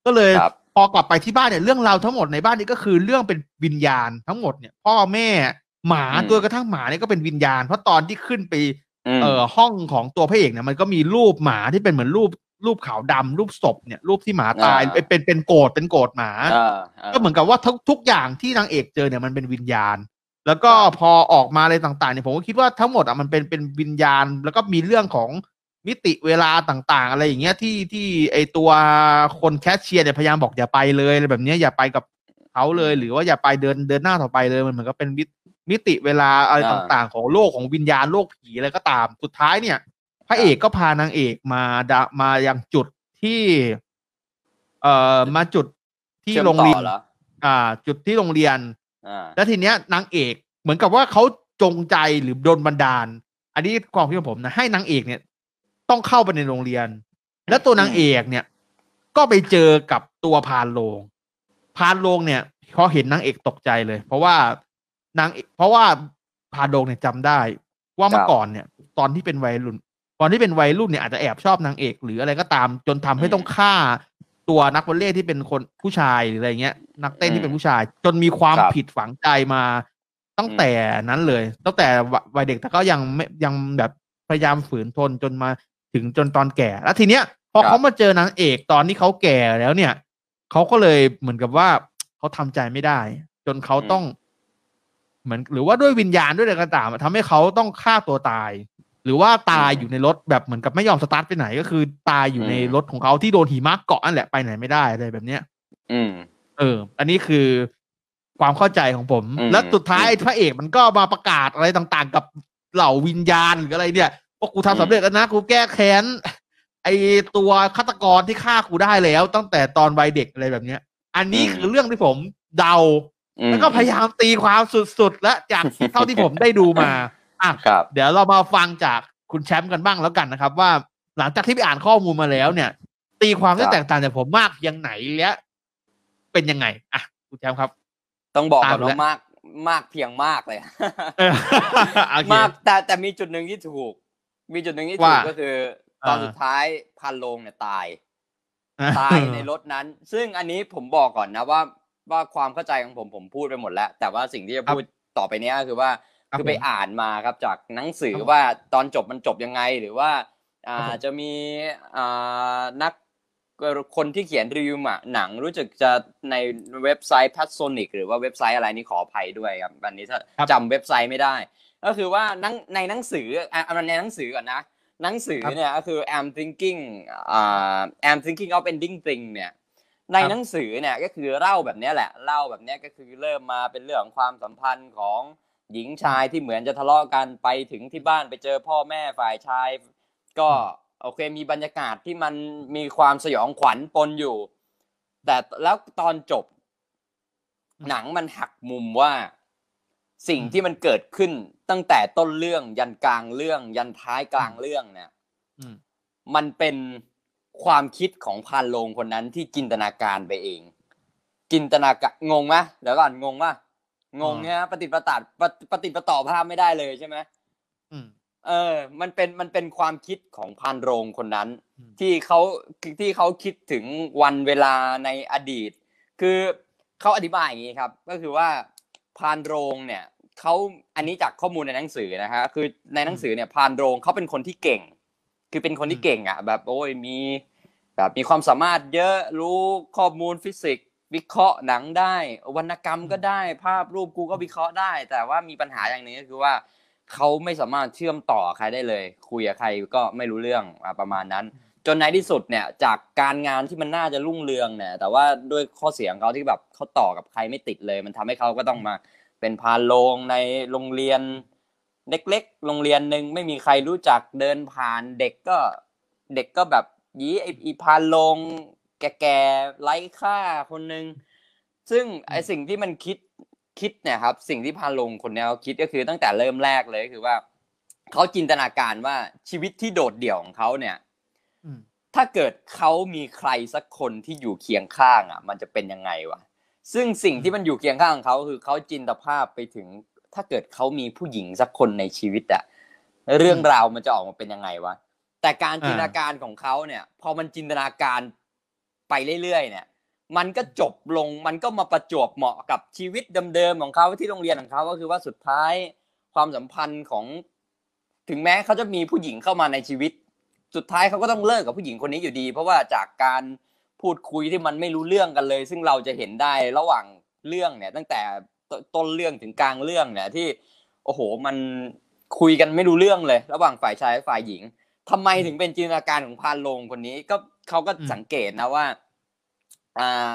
ก็เลยครับพอกลับไปที่บ้านเนี่ยเรื่องราวทั้งหมดในบ้านนี้ก็คือเรื่องเป็นวิญญาณทั้งหมดเนี่ย พ่อแม่หมาอืมตัวกระทั่งหมาเนี่ยก็เป็นวิญญาณ เพราะตอนที่ขึ้นไปม เอ่อห้องของตัวพระเอกเนี่ยมันก็มีรูปหมาที่เป็นเหมือนรูปรูปขาวดำรูปศพเนี่ยรูปที่หมาตายอ่าเป็นเป็นเป็นโกรธเป็นโกรธหมาอ่าาก็เหมือนกับว่าทุกทุกอย่างที่นางเอกเจอเนี่ยมันเป็นวิญญาณ แล้วก็พอออกมาอะไรต่างๆเนี่ยผมก็คิดว่าทั้งหมดอะมันเป็นเป็นวิญญาณ แล้วก็มีเรื่องของมิติเวลาต่างๆ อะไรอย่างเงี้ยที่ที่ไอตัวคนแคชเชียร์เนี่ยพยายามบอกอย่าไปเลยอะไรแบบเนี้ยอย่าไปกับเขาเลย หรือว่าอย่าไปเดินเดินหน้าต่อไปเลยมันเหมือนกับเป็น มิตมิติเวลาอะไรอ่าต่างๆ ของโลกของวิญญาณโลกผีอะไรก็ตาม สุดท้ายเนี่ย พระเอกก็พานางเอกมาดะมายังจุดที่ เอ่อมาจุดที่ชื่อมโรงเรียนต่อเหรออ่า จุดที่โรงเรียนอ่าแล้วทีเนี้ยนางเอกเหมือนกับว่าเขาจงใจหรือโดนบันดาล อันนี้ความคิดของผมนะให้นางเอกเนี่ย ต้องเข้าไปในโรงเรียน แล้วตัวนางเอกเนี่ย ก็ไปเจอกับตัวพานโรงพานโรงเนี่ยพอเห็นนางเอกตกใจเลย เพราะว่า นางเอกเพราะว่าพาโรงเนี่ยจำได้ว่าเมื่อก่อนเนี่ย ตอนที่เป็นวัยรุ่น ตอนที่เป็นวัยรุ่นเนี่ยอาจจะแอบชอบนางเอก หรืออะไรก็ตามจนทำให้ต้องฆ่าตัวนักวอลเลย์ที่เป็นคนผู้ชายหรืออะไรเงี้ย นักเต้นที่เป็นผู้ชาย จนมีความผิดฝังใจมาตั้งแต่นั้นเลย ตั้งแต่วัยเด็กแต่ก็ยังไม่ยังแบบพยายามฝืนทนจนมาถึงจนตอนแก่ แล้วทีเนี้ยพอเขามาเจอนางเอกตอนที่เขาแก่แล้วเนี่ยเขาก็เลยเหมือนกับว่าเขาทำใจไม่ได้ จนเขาต้อง เหมือนหรือว่าด้วยวิญญาณด้วยอะไรก็ตามทำให้เขาต้องฆ่าตัวตาย หรือว่าตายอืมอยู่ในรถแบบเหมือนกับไม่ยอมสตาร์ทไปไหน ก็คือตายอยู่อืมในรถของเขาที่โดนหิมะเกาะนั่นแหละไปไหนไม่ได้อะไรแบบเนี้ย อืม เออ อันนี้คือความเข้าใจของผมอืมแล้วสุดท้ายอืมพระเอกมันก็มาประกาศอะไรต่างๆ กับเหล่าวิญญาณหรืออะไรเนี่ยว่ากูทำสำเร็จแล้วนะกูแก้แค้นไอตัวฆาตกรที่ฆ่ากูได้แล้ว ตั้งแต่ตอนวัยเด็กอะไรแบบเนี้ย อันนี้อืมคือเรื่องที่ผมเดาอืม แล้วก็พยายามตีความสุดๆ และจากเท่าที่ผมได้ดูมาอะครับเดี๋ยวเรามาฟังจากคุณแชมป์กันบ้างแล้วกันนะครับ ว่าหลังจากที่ไปอ่านข้อมูลมาแล้วเนี่ย ตีความที่ครับแตกต่างจากผมมากเพียงไหนและเป็นยังไงอะคุณแชมป์ครับ ต้องบอกก่อนตามแล้วว่ามากมากเพียงมากเลยเออโอเคมากแต่แต่มีจุดหนึ่งที่ถูก มีจุดหนึ่งที่ถูกว่าก็คือ ตอนอ่าสุดท้ายพันโลงเนี่ยตาย ตายในรถนั้น ซึ่งอันนี้ผมบอกก่อนนะว่า ว่าความเข้าใจของผมผมพูดไปหมดแล้ว แต่ว่าสิ่งที่จะพูดต่อไปเนี้ยก็คือว่าครับคือไปผมอ่านมาครับจากหนังสือครับว่าตอนจบมันจบยังไงหรือว่าอ่าครับผมจะมีอ่านักคนที่เขียนรีวิวหนังรู้จักจะในเว็บไซต์ p a t s o n i c หรือว่าเว็บไซต์อะไรนี่ขออภัยด้วยครับอันนี้ถ้าครับจำเว็บไซต์ไม่ได้ ก็คือว่าหนังในหนังสืออะเอาในหนังสือก่อนนะหนังสือครับเนี่ยก็คือ I'm thinking อ่า I'm thinking of ending thing เนี่ย ในครับหนังสือเนี่ยก็คือเล่าแบบเนี้ยแหละเล่าแบบเนี้ยก็คือเริ่มมาเป็นเรื่องของความสัมพันธ์ของหญิงชายที่เหมือนจะทะเลาะกันไปถึงที่บ้านไปเจอพ่อแม่ฝ่ายชาย ก็โอเคมีบรรยากาศที่มันมีความสยองขวัญปนอยู่ แต่แล้วตอนจบอืมหนังมันหักมุมว่าสิ่งอืมที่มันเกิดขึ้นตั้งแต่ต้นเรื่องยันกลางเรื่อง ยันท้ายกลางเรื่องเนี่ยอืมมันเป็น ความคิดของพานโรงคนนั้นที่จินตนาการไปเอง จินตนาการงงไหมเดี๋ยวก่อนงงป่ะงงเนี่ยปฏิดประตัดปฏิปฏิดประต่อภาพไม่ได้เลยใช่ไหมอืมเออ มันเป็นมันเป็นความคิดของพานโรงคนนั้นอืมที่เขาที่เขาคิดถึงวันเวลาในอดีต คือเขาอธิบายอย่างนี้ครับ ก็คือว่าพานโรงเนี่ยเขาอันนี้จากข้อมูลในหนังสือนะฮะคือในหนังสือเนี่ยพานโรงเขาเป็นคนที่เก่ง คือเป็นคนที่เก่งอะ แบบโอ้ยมี แบบมีความสามารถเยอะรู้ข้อมูลฟิสิกส์วิเคราะห์หนังได้วรรณกรรมก็ได้ ภาพรูปกูก็วิเคราะห์ได้ แต่ว่ามีปัญหาอย่างหนี้ก็คือว่าเขาไม่สามารถเชื่อมต่อใครได้เลย คุยกับใครก็ไม่รู้เรื่องอะประมาณนั้น จนในที่สุดเนี่ย จากการงานที่มันน่าจะรุ่งเรืองเนี่ย แต่ว่าด้วยข้อเสียของเขาที่แบบเขาต่อกับใครไม่ติดเลย มันทำให้เขาก็ต้องมาเป็นพานโรงในโรงเรียน เล็กๆ โรงเรียนหนึ่งไม่มีใครรู้จักเดินผ่านเด็กก็เด็กก็แบบยีไอ้อีพานโรงแก่ๆไร้ค่าคนหนึ่งซึ่งไอสิ่งที่มันคิดคิดเนี่ยครับ สิ่งที่พานโรงคนเนี้ยเขาคิดก็คือตั้งแต่เริ่มแรกเลยคือว่าเขาจินตนาการว่าชีวิตที่โดดเดี่ยวของเขาเนี่ยอืมถ้าเกิดเขามีใครสักคนที่อยู่เคียงข้างอะ มันจะเป็นยังไงวะซึ่งสิ่งที่มันอยู่เคียงข้างเขาคือเขาจินตภาพไปถึง ถ้าเกิดเขามีผู้หญิงสักคนในชีวิตอะเรื่องราวมันจะออกมาเป็นยังไงวะแต่การจินตนาการของเขาเนี่ย พอมันจินตนาการไปเรื่อยๆเนี่ย มันก็จบลงมันก็มาประจวบเหมาะกับชีวิตเดิมๆของเขาที่โรงเรียนของเขาก็คือว่าสุดท้ายความสัมพันธ์ของ ถึงแม้เขาจะมีผู้หญิงเข้ามาในชีวิต สุดท้ายเขาก็ต้องเลิกกับผู้หญิงคนนี้อยู่ดี เพราะว่าจากการพูดคุยที่มันไม่รู้เรื่องกันเลย ซึ่งเราจะเห็นได้ระหว่างเรื่องเนี่ย ตั้งแต่ ตต้นเรื่องถึงกลางเรื่องเนี่ยที่โอ้โหมันคุยกันไม่รู้เรื่องเลย ระหว่างฝ่ายชายและฝ่ายหญิงทำไมถึงเป็นจินตนาการของพานโรงคนนี้ก็เขาก็อืมสังเกตนะว่าอ่า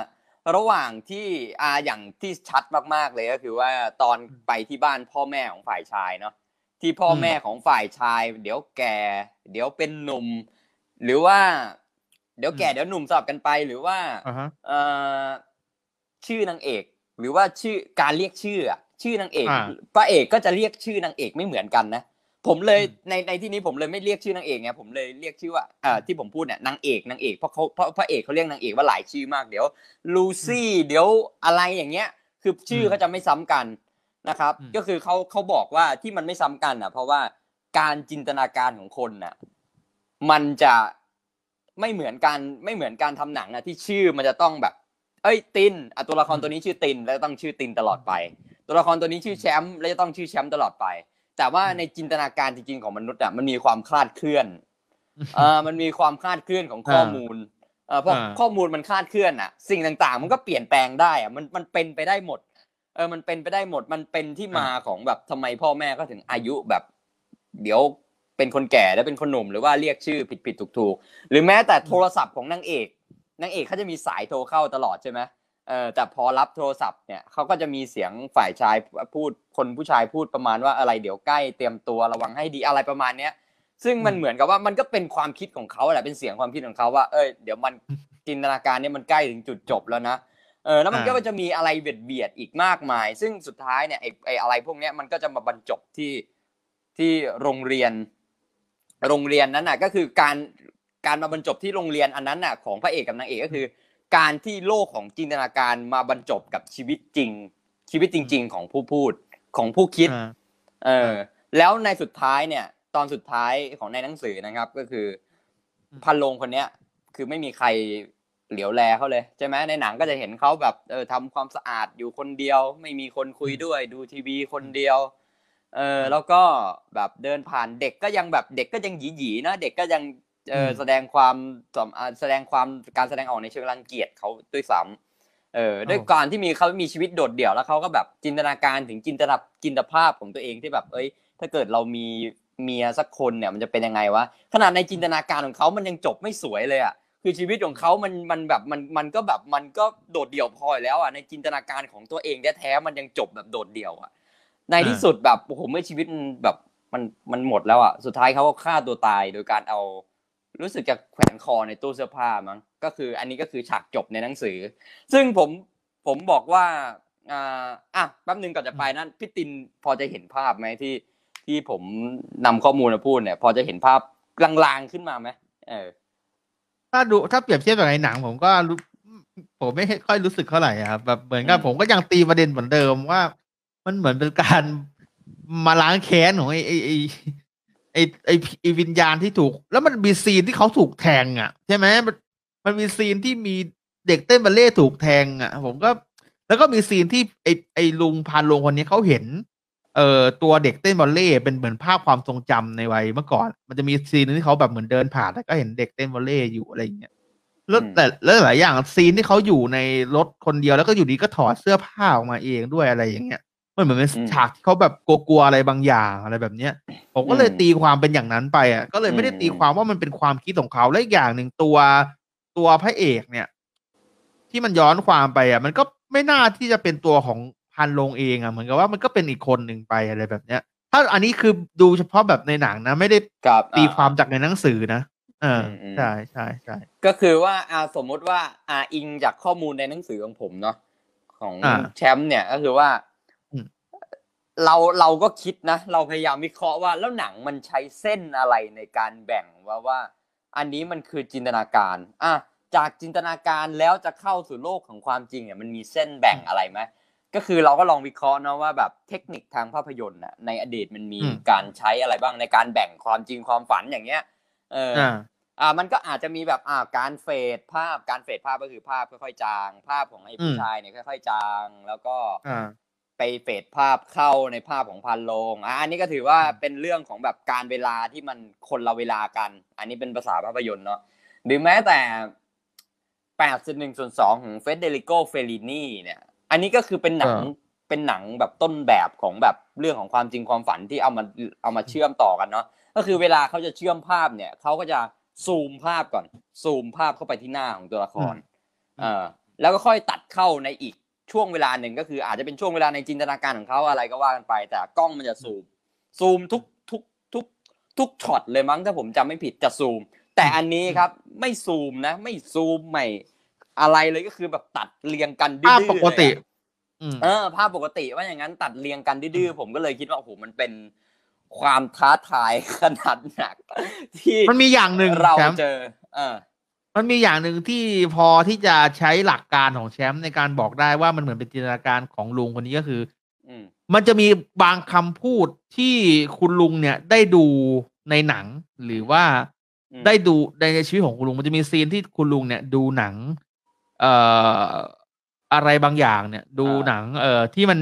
ระหว่างที่อ่าอย่างที่ชัดมากๆเลยก็คือว่าตอนไปที่บ้านพ่อแม่ของฝ่ายชายเนาะที่พ่อแม่ของฝ่ายชาย เดี๋ยวแก่ เดี๋ยวเป็นหนุ่ม หรือว่า เดี๋ยวแก่อืมเดี๋ยวหนุ่มสลับกันไปหรือว่าอ่าฮะเอ่อชื่อนางเอก หรือว่าชื่อการเรียกชื่ออะชื่อนางเอกอ่าพระเอกก็จะเรียกชื่อนางเอกไม่เหมือนกันนะผมเลยอืมในในที่นี้ผมเลยไม่เรียกชื่อนางเอกไงผมเลยเรียกชื่อว่าอ่าที่ผมพูดเนี่ยนางเอกนางเอกเพราะเขาเพราะพระเอกเขาเรียกนางเอกว่าหลายชื่อมากเดี๋ยวลูซี่เดี๋ยวอะไรอย่างเงี้ย คือชื่อมเขาจะไม่ซ้ำกันนะครับอืมก็คือเขาเขาบอกว่าที่มันไม่ซ้ำกันอะ เพราะว่าการจินตนาการของคนน่ะ มันจะไม่เหมือนกันไม่เหมือนการทำหนังนะที่ชื่อมันจะต้องแบบ เอ้ยตินอะตัวละครตัวนี้ชื่อตินแล้วต้องชื่อตินตลอดไป ตัวละครตัวนี้ชื่อแชมป์แล้วจะต้องชื่อแชมป์ตลอดไป แต่ว่าในจินตนาการจริงๆของมนุษย์อะมันมีความคลาดเคลื่อนเอ่ามันมีความคลาดเคลื่อนของข้อมูลเอ่อพออ่าข้อมูลมันคลาดเคลื่อนอะ สิ่งต่างๆ มันก็เปลี่ยนแปลงได้อะมันมันเป็นไปได้หมด เออมันเป็นไปได้หมดมันเป็นที่มาของแบบทำไมพ่อแม่ก็ถึงอายุแบบ เดี๋ยวเป็นคนแก่แล้วเป็นคนหนุ่มหรือว่าเรียกชื่อผิดผิดถูกถูกๆหรือแม้แต่โทรศัพท์ของนางเอก นางเอกเขาจะมีสายโทรเข้าตลอดใช่ไหมเออแต่พอรับโทรศัพท์เนี่ยเขาก็จะมีเสียงฝ่ายชายพูดคนผู้ชายพูดประมาณว่าอะไรเดี๋ยวใกล้เตรียมตัวระวังให้ดีอะไรประมาณเนี้ยซึ่งมันอืมเหมือนกับว่ามันก็เป็นความคิดของเขาแหละเป็นเสียงความคิดของเขาว่าเอ้ยเดี๋ยวมันจินตนาการเนี่ยมันใกล้ถึงจุดจบแล้วนะเออแล้วมันอ่าก็จะมีอะไรเบียดเบียดๆอีกมากมาย ซึ่งสุดท้ายเนี่ยไอ้ไอ้อะไรพวกเนี้ยมันก็จะมาบรรจบที่ที่โรงเรียน โรงเรียนนั้นน่ะก็คือการ การมาบรรจบที่โรงเรียนอันนั้นน่ะของพระเอกกับนางเอกก็คือ การที่โลกของจินตนาการมาบรรจบกับชีวิตจริง ชีวิตจริง ๆ ของผู้พูดของผู้คิดอ่าเออ แล้วในสุดท้ายเนี่ย ตอนสุดท้ายของในหนังสือนะครับ ก็คืออืมพันโลงคนเนี้ย คือไม่มีใครเหลียวแลเขาเลยใช่ไหมในหนังก็จะเห็นเขาแบบเออทำความสะอาดอยู่คนเดียว ไม่มีคนคุยด้วย ดูทีวีคนเดียว เออแล้วก็แบบเดินผ่านเด็กก็ยังแบบเด็กก็ยังหยีหยีๆนะเด็กก็ยัง เอออืมแสดงความสำอ่าแสดงความการแสดงออกในเชิงรังเกียจเขาด้วยซ้ำเออด้วยการที่มีเขามีชีวิตโดดเดี่ยวแล้วเขาก็แบบจินตนาการถึงจินตนาจินตภาพของตัวเองที่แบบ เอ้ย ถ้าเกิดเรามีเมียสักคนเนี่ยมันจะเป็นยังไงวะขนาดในจินตนาการของเขามันยังจบไม่สวยเลยอะคือชีวิตของเขามันมันแบบมันมันก็แบบมันก็โดดเดี่ยวพออยู่แล้วอะในจินตนาการของตัวเองแท้ๆมันยังจบแบบโดดเดี่ยวอะในที่สุดแบบโอ้โหเมื่อชีวิตมันแบบมันมันหมดแล้วอะสุดท้ายเขาก็ฆ่าตัวตายโดยการเอา รู้สึกจะแขวนคอในตู้เสื้อผ้ามั้งก็คือ อันนี้ก็คือฉากจบในหนังสือ ซึ่งผมผมบอกว่าอ่าอะแป๊บนึงก่อนจะไปนั้นพี่ตินพอจะเห็นภาพไหมที่ที่ผมนำข้อมูลมาพูดเนี่ย พอจะเห็นภาพลางๆขึ้นมาไหมเออ ถ้าดูถ้าเปรียบเทียบกับในหนัง ผมก็รู้ผมไม่ค่อยรู้สึกเท่าไหร่อะครับแบบเหมือนกับอืมผมก็ยังตีประเด็นเหมือนเดิมว่า มันเหมือนเป็นการมาล้างแค้นของไอ้ไอ้ ไอ้ไอ้ไอ้ไอ้วิญญาณที่ถูก แล้วมันมีซีนที่เขาถูกแทงอะ ใช่ไหมมันมันมีซีนที่มีเด็กเต้นบัลเล่ต์ถูกแทงอะ ผมก็ แล้วก็มีซีนที่ไอ้ไอ้ลุงภารโรงคนนี้เขาเห็น เอ่อตัวเด็กเต้นบัลเล่ต์เป็นเหมือนภาพความทรงจำในวัยเมื่อก่อน มันจะมีซีนหนึ่งที่เขาแบบเหมือนเดินผ่านแล้วก็เห็นเด็กเต้นบัลเล่ต์อยู่อะไรอย่างเงี้ยแล้วอืมแต่แล้วหลายอย่างซีนที่เขาอยู่ในรถคนเดียวแล้วก็อยู่ดีก็ถอดเสื้อผ้าออกมาเองด้วยอะไรอย่างเงี้ย มันเหมือนเป็นอืมฉากที่เขาแบบกลัวๆอะไรบางอย่างอะไรแบบเนี้ย ผมก็เลยอืมตีความเป็นอย่างนั้นไปอะก็เลยไม่ได้อืมตีความว่ามันเป็นความคิดของเขาและอีกอย่างหนึ่งตัวตัวพระเอกเนี่ย ที่มันย้อนความไปอะ มันก็ไม่น่าที่จะเป็นตัวของพันลงเองอะเหมือนกับว่ามันก็เป็นอีกคนหนึ่งไปอะไรแบบเนี้ย ถ้าอันนี้คือดูเฉพาะแบบในหนังนะ ไม่ได้กับตีความจากในหนังสือนะเอออมอืมใช่ใช่ใช่ก็คือว่าอ่าสมมุติว่าอ่าอิงจากข้อมูลในหนังสือของผมเนาะของอ่าแชมป์เนี่ยก็คือว่าอืม เราเราก็คิดนะ เราพยายามวิเคราะห์ว่าแล้วหนังมันใช้เส้นอะไรในการแบ่งว่าว่า อันนี้มันคือจินตนาการอะจากจินตนาการแล้วจะเข้าสู่โลกของความจริงเนี่ยมันมีเส้นแบ่งอะไรไหมก็คือเราก็ลองวิเคราะห์นะว่าแบบเทคนิคทางภาพยนตร์น่ะในอดีตมันมีอืมการใช้อะไรบ้างในการแบ่งความจริงความฝันอย่างเงี้ยเอออ่าอ่ามันก็อาจจะมีแบบอ่าการเฟดภาพการ fade ภาพก็คือภาพค่อยๆจาง ภาพของไอ้ผู้อืมชายเนี่ยค่อย ๆ จาง แล้วก็อ่า ไป fade ภาพเข้าในภาพของภารโรงอะอันนี้ก็ถือว่าเป็นเรื่องของแบบกาลเวลาที่มันคนละเวลากัน อันนี้เป็นภาษาภาพยนตร์เนาะหรือแม้แต่แปดส่วนหนึ่งส่วนสองของเฟเดริโกเฟลินีเนี่ย อันนี้ก็คือเป็นหนังอ่าเป็นหนังแบบต้นแบบของแบบเรื่องของความจริงความฝันที่เอามาเอามาเชื่อมต่อกันเนาะก็คือเวลาเขาจะเชื่อมภาพเนี่ยเขาก็จะซูมภาพก่อน ซูมภาพเข้าไปที่หน้าของตัวละครอืมเออแล้วก็ค่อยตัดเข้าในอีก ช่วงเวลาหนึ่งก็คืออาจจะเป็นช่วงเวลาในจินตนาการของเขาอะไรก็ว่ากันไป แต่กล้องมันจะซูมซูมทุกทุกทุกทุกช็อตเลยมั้งถ้าผมจำไม่ผิดจะซูม แต่อันนี้ครับไม่ซูมนะ ไม่ซูมไม่อะไรเลยก็คือแบบตัดเรียงกันดื้ภาพอๆปกติเลยอะอืมเออภาพปกติว่าอย่างนั้นตัดเรียงกันดื้อๆผมก็เลยคิดว่าโอ้โหมันเป็นความท้าทายขนาดหนัก ที่มันมีอย่างหนึ่งเราแชมป์เจอ เออ มันมีอย่างหนึ่งที่พอที่จะใช้หลักการของแชมป์ในการบอกได้ว่ามันเหมือนเป็นจินตนาการของลุงคนนี้ก็คืออืมมันจะมีบางคำพูดที่คุณลุงเนี่ยได้ดูในหนัง หรือว่าอืมได้ดูในชีวิตของคุณลุง มันจะมีซีนที่คุณลุงเนี่ย ดูหนัง เอ่ออะไรบางอย่างเนี่ย ดูหนัง เอ่อที่มัน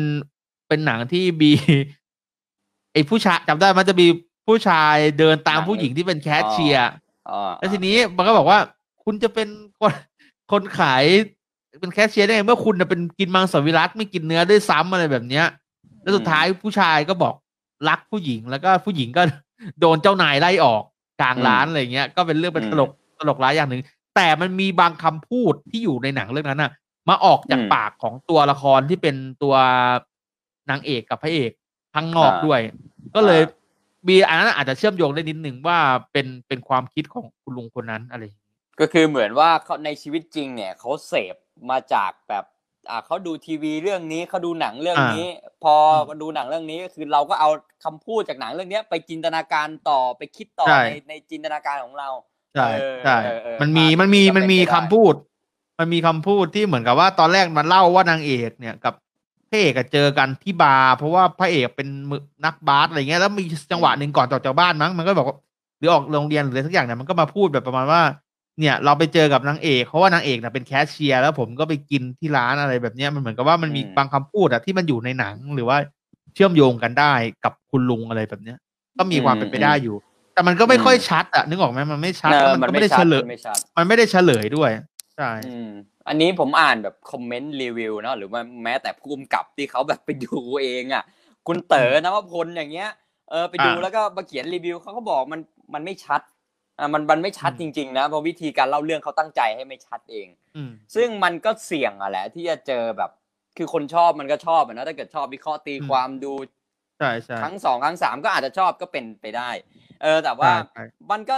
เป็นหนังที่มีไอ้ผู้ชายจำได้มันจะมีผู้ชายเดินตามผู้หญิงที่เป็นแคชเชียร์อ๋อแล้วทีนี้มันก็บอกว่า คุณจะเป็นคนคนขายเป็นแคชเชียร์ได้ไงเมื่อคุณน่ะเป็นกินมังสวิรัตไม่กินเนื้อด้วยซ้ำอะไรแบบเนี้ย แล้วสุดท้ายผู้ชายก็บอกรักผู้หญิงแล้วก็ผู้หญิงก็โดนเจ้านายไล่ออกกลางร้านอะไรเงี้ย ก็เป็นเรื่องเป็นตลกตลกร้ายอย่างหนึ่งแต่มันมีบางคำพูดที่อยู่ในหนังเรื่องนั้นน่ะ มาออกจากปากของตัวละครที่เป็นตัวนางเอกกับพระเอกข้างนอกด้วย ก็เลยมีอันนั้นอาจจะเชื่อมโยงได้นิดหนึ่งว่าเป็นเป็นความคิดของคุณลุงคนนั้นอะไรอย่างเงี้ย ก็คือเหมือนว่าเขาในชีวิตจริงเนี่ยเขาเสพมาจากแบบอ่าเขาดูทีวีเรื่องนี้เขาดูหนังเรื่องนี้ พอดูหนังเรื่องนี้ก็คือเราก็เอาคำพูดจากหนังเรื่องเนี้ย ไปจินตนาการต่อไปคิดต่อใช่ในในจินตนาการของเราใช่เออใช่เออเออมันมีอะมันมีก็เป็นมันมีไปได้คำพูด มันมีคำพูดที่เหมือนกับว่าตอนแรกมันเล่าว่านางเอกเนี่ยกับพระเอกอะเจอกันที่บาร์เพราะว่าพระเอกเป็นมือนักบาสอะไรเงี้ยแล้วมีจังหวะหนึ่งก่อนออกจากบ้านมั้งมันก็บอกว่าหรือออกโรงเรียนหรืออะไรสักอย่างเนี่ยมันก็มาพูดแบบประมาณว่า เนี่ยเราไปเจอกับนางเอกเพราะว่านางเอกน่ะเป็นแคชเชียร์แล้วผมก็ไปกินที่ร้านอะไรแบบเนี้ยมันเหมือนกับว่ามันมีอืมบางคำพูดอะที่มันอยู่ในหนังหรือว่าเชื่อมโยงกันได้กับคุณลุงอะไรแบบเนี้ย ก็มีความเป็นไปได้อยู่ แต่มันก็ไม่ค่อยชัดอะนึกออกไหมมันไม่ชัดเอแล้วอมันมันก็ไม่ไม่ได้ชัเฉดลยมันไม่ชัดมันไม่ได้เฉลยด้วยใช่อืมอันนี้ผมอ่านแบบคอมเมนต์รีวิวเนาะหรือว่าแม้แต่ผู้กำกับที่เขาแบบไปดูเองอะ คุณเต๋อนวพลอย่างเงี้ยเออไปดูอ่าแล้วก็มาเขียนรีวิวเขาก็บอกมันมันไม่ชัด อ่ามันมันไม่ชัดอืจมริง ๆ นะเพราะวิธีการเล่าเรื่องเขาตั้งใจให้ไม่ชัดเองอืมซึ่งมันก็เสี่ยงอะแหละ ที่จะเจอแบบ คือคนชอบมันก็ชอบอะนะถ้าเกิดชอบวิเคราะห์ตีอืมความดูใช่ใช่ครั้งสองครั้งสามก็อาจจะชอบก็เป็นไปได้ เออ แต่ว่าใช่ใช่มันก็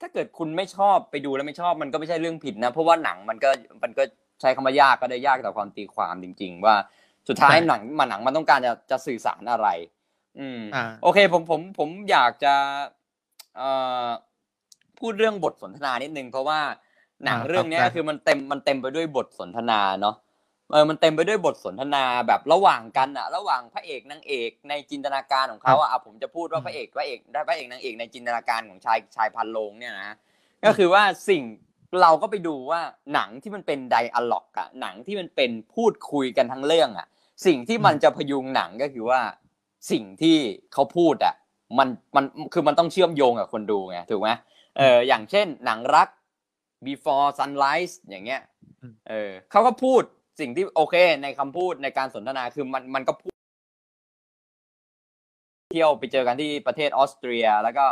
ถ้าเกิดคุณไม่ชอบไปดูแล้วไม่ชอบมันก็ไม่ใช่เรื่องผิดนะ เพราะว่าหนังมันก็มันก็ใช้คำว่ายากก็ได้ยากต่อความตีความจริง ๆ ว่าสุดท้ายใช่หนังมันหนังมันต้องการจะจะสื่อสารอะไร อืมอ่าโอเคผมผมผมอยากจะเอ่อ พูดเรื่องบทสนทนานิดนึงเพราะว่าหนังอ่าเรื่องเนี้ยครับคือมันเต็มมันเต็มไปด้วยบทสนทนาเนาะเออมันเต็มไปด้วยบทสนทนาแบบระหว่างกันอะระหว่างพระเอกนางเอกในจินตนาการของเขาอะอะผมจะพูดว่าพระเอกพระเอกได้พระเอกนางเอกในจินตนาการของชายชายพันโลงเนี่ยนะก็คือว่าสิ่งเราก็ไปดูว่าหนังที่มันเป็นไดอะล็อกอะหนังที่มันเป็นพูดคุยกันทั้งเรื่องอะสิ่งที่มันจะพยุงหนังก็คือว่าสิ่งที่เขาพูดอะมันมันคือมันต้องเชื่อมโยงกับคนดูไงถูกไหม เอออย่างเช่นหนังรัก before sunrise อย่างเงี้ยอืมเออเขาก็พูดสิ่งที่โอเค ในคำพูดในการสนทนาคือมันมันก็พูด เที่ยวไปเจอกันที่ประเทศออสเตรีย แล้วก็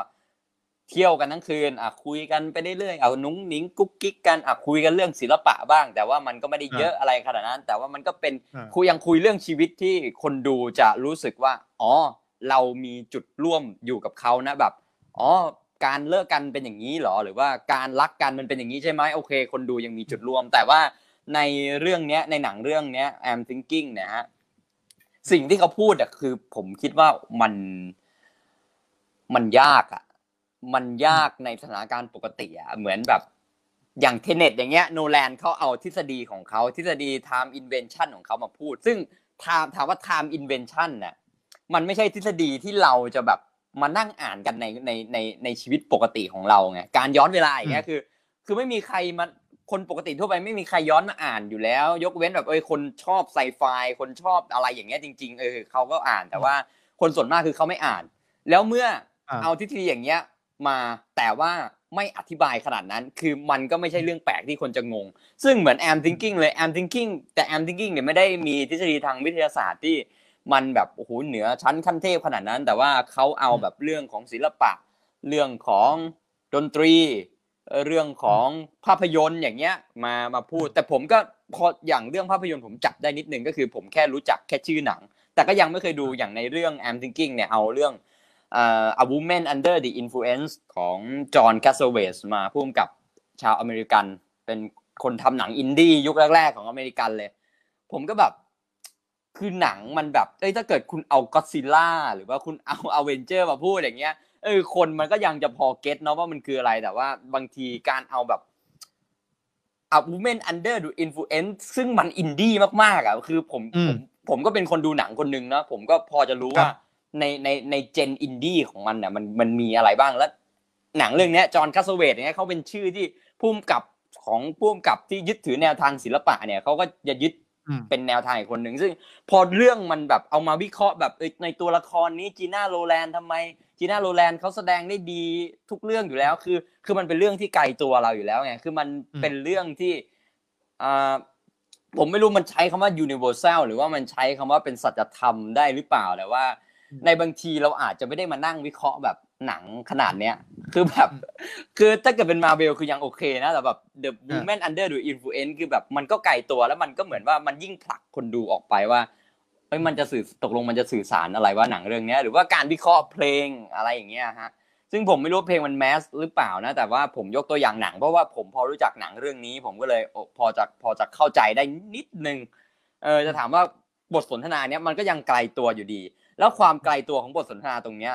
เที่ยวกันทั้งคืนอะคุยกันไปเรื่อยๆเอานุ้งนิ้งกุ๊กกิ๊กกันอะคุยกันเรื่องศิลปะบ้าง แต่ว่ามันก็ไม่ได้เยอะอะไรขนาดนั้น แต่ว่ามันก็เป็นอ่าคุยยังคุยเรื่องชีวิตที่คนดูจะรู้สึกว่า อ๋อ เรามีจุดร่วมอยู่กับเขานะแบบ อ๋อ การเลิกกันเป็นอย่างนี้หรอ หรือว่าการรักกันมันเป็นอย่างนี้ใช่ไหมโอเค คนดูยังมีจุดร่วม แต่ว่าในเรื่องเนี้ยในหนังเรื่องเนี้ย I'm thinking เนี่ยฮะสิ่งที่เขาพูดอะคือ ผมคิดว่ามันมันยากอะมันยากในสถานการณ์ปกติอะเหมือนแบบอย่างเทเน็ตอย่างเงี้ยโนแลนเขาเอาทฤษฎีของเขาทฤษฎี time invention ของเขามาพูด ซึ่ง time ถามว่า time invention น่ะมันไม่ใช่ทฤษฎีที่เราจะแบบ มานั่งอ่านกันในในในในชีวิตปกติของเราไงการย้อนเวลาอย่างเงี้ยคือ คือไม่มีใครมาคนปกติทั่วไปไม่มีใครย้อนมาอ่านอยู่แล้ว ยกเว้นแบบเอ้ยคนชอบไซไฟคนชอบอะไรอย่างเงี้ยจริง ๆ เออเขาก็อ่านแต่ว่าคนส่วนมากคือเขาไม่อ่าน แล้วเมื่ออ่าเอาทฤษฎีอย่างเงี้ยมาแต่ว่าไม่อธิบายขนาดนั้น คือมันก็ไม่ใช่เรื่องแปลกที่คนจะงง ซึ่งเหมือน am thinking เลย am thinking แต่ am thinking เนี่ยไม่ได้มีทฤษฎีทางวิทยาศาสตร์ที่ มันแบบโอ้โหเหนือชั้นขั้นเทพขนาดนั้น แต่ว่าเขาเอาแบบเรื่องของศิลปะ เรื่องของดนตรีเอ่อเรื่องของภาพยนตร์อย่างเงี้ยมามาพูด แต่ผมก็พออย่างเรื่องภาพยนตร์ผมจับได้นิดนึงก็คือผมแค่รู้จักแค่ชื่อหนัง แต่ก็ยังไม่เคยดูอย่างในเรื่อง am thinking เนี่ยเอาเรื่องเอ่อ a woman under the influence ของจอห์นแคสเซเวสมาผู้กำกับชาวอเมริกัน เป็นคนทำหนังอินดี้ยุคแรก ๆ ของอเมริกันเลย ผมก็แบบ คือหนังมันแบบเอ้ยถ้าเกิดคุณเอาก็ d ซิล่าหรือว่าคุณเอาอเวนเจอร์มาพูดอย่างเงี้ยเออคนมันก็ยังจะพอ get เนาะว่ามันคืออะไรแต่ว่าบางทีการเอาแบบ a woman under the influence ซึ่งมันอินดี้มากๆอะคือผมอืผมมผมก็เป็นคนดูหนังคนหนึ่งเนาะผมก็พอจะรู้ครับว่าในในในเจนอินดี้ของมันเนี่ยมันมันมีอะไรบ้างแล้ว หนังเรื่องเนี้ยจอห์นคาสเวตเนี่ยเขาเป็นชื่อที่พุ่มกับของพุ่มกับที่ยึดถือแนวทางศิลปะเนี่ยเขาก็จะยึดอืม เป็นแนวทางอีกคนหนึ่งซึ่งพอเรื่องมันแบบเอามาวิเคราะห์แบบเอ้ยในตัวละครนี้จีน่าโรแลนด์ทำไมจีน่าโรแลนด์เขาแสดงได้ดีทุกเรื่องอยู่แล้ว คือ คือมันเป็นเรื่องที่ไกลตัวเราอยู่แล้วไงคือมันอืมเป็นเรื่องที่อ่าผมไม่รู้มันใช้คำว่า universal หรือว่ามันใช้คำว่าเป็นสัจธรรมได้หรือเปล่าแต่ว่า ในบางทีเราอาจจะไม่ได้มานั่งวิเคราะห์แบบ หนังขนาดเนี้ย คือแบบ คือถ้าเกิดเป็นมาเวลคือยังโอเคนะ แต่แบบ The Woman Under the Influence คือแบบมันก็ไกลตัวแล้วมันก็เหมือนว่ามันยิ่งผลักคนดูออกไปว่าเอ้ยมันจะสื่อตกลงมันจะสื่อสารอะไรว่าหนังเรื่องเนี้ยหรือว่าการวิเคราะห์เพลงอะไรอย่างเงี้ยฮะซึ่งผมไม่รู้ว่าเพลงมันแมสหรือเปล่านะ แต่ว่าผมยกตัวอย่างหนังเพราะว่าผมพอรู้จักหนังเรื่องนี้ ผมก็เลยโอ้พอจะพอจะเข้าใจได้นิดนึงเออจะถามว่าบทสนทนาเนี้ยมันก็ยังไกลตัวอยู่ดี แล้วความไกลตัวของบทสนทนาตรงเนี้ย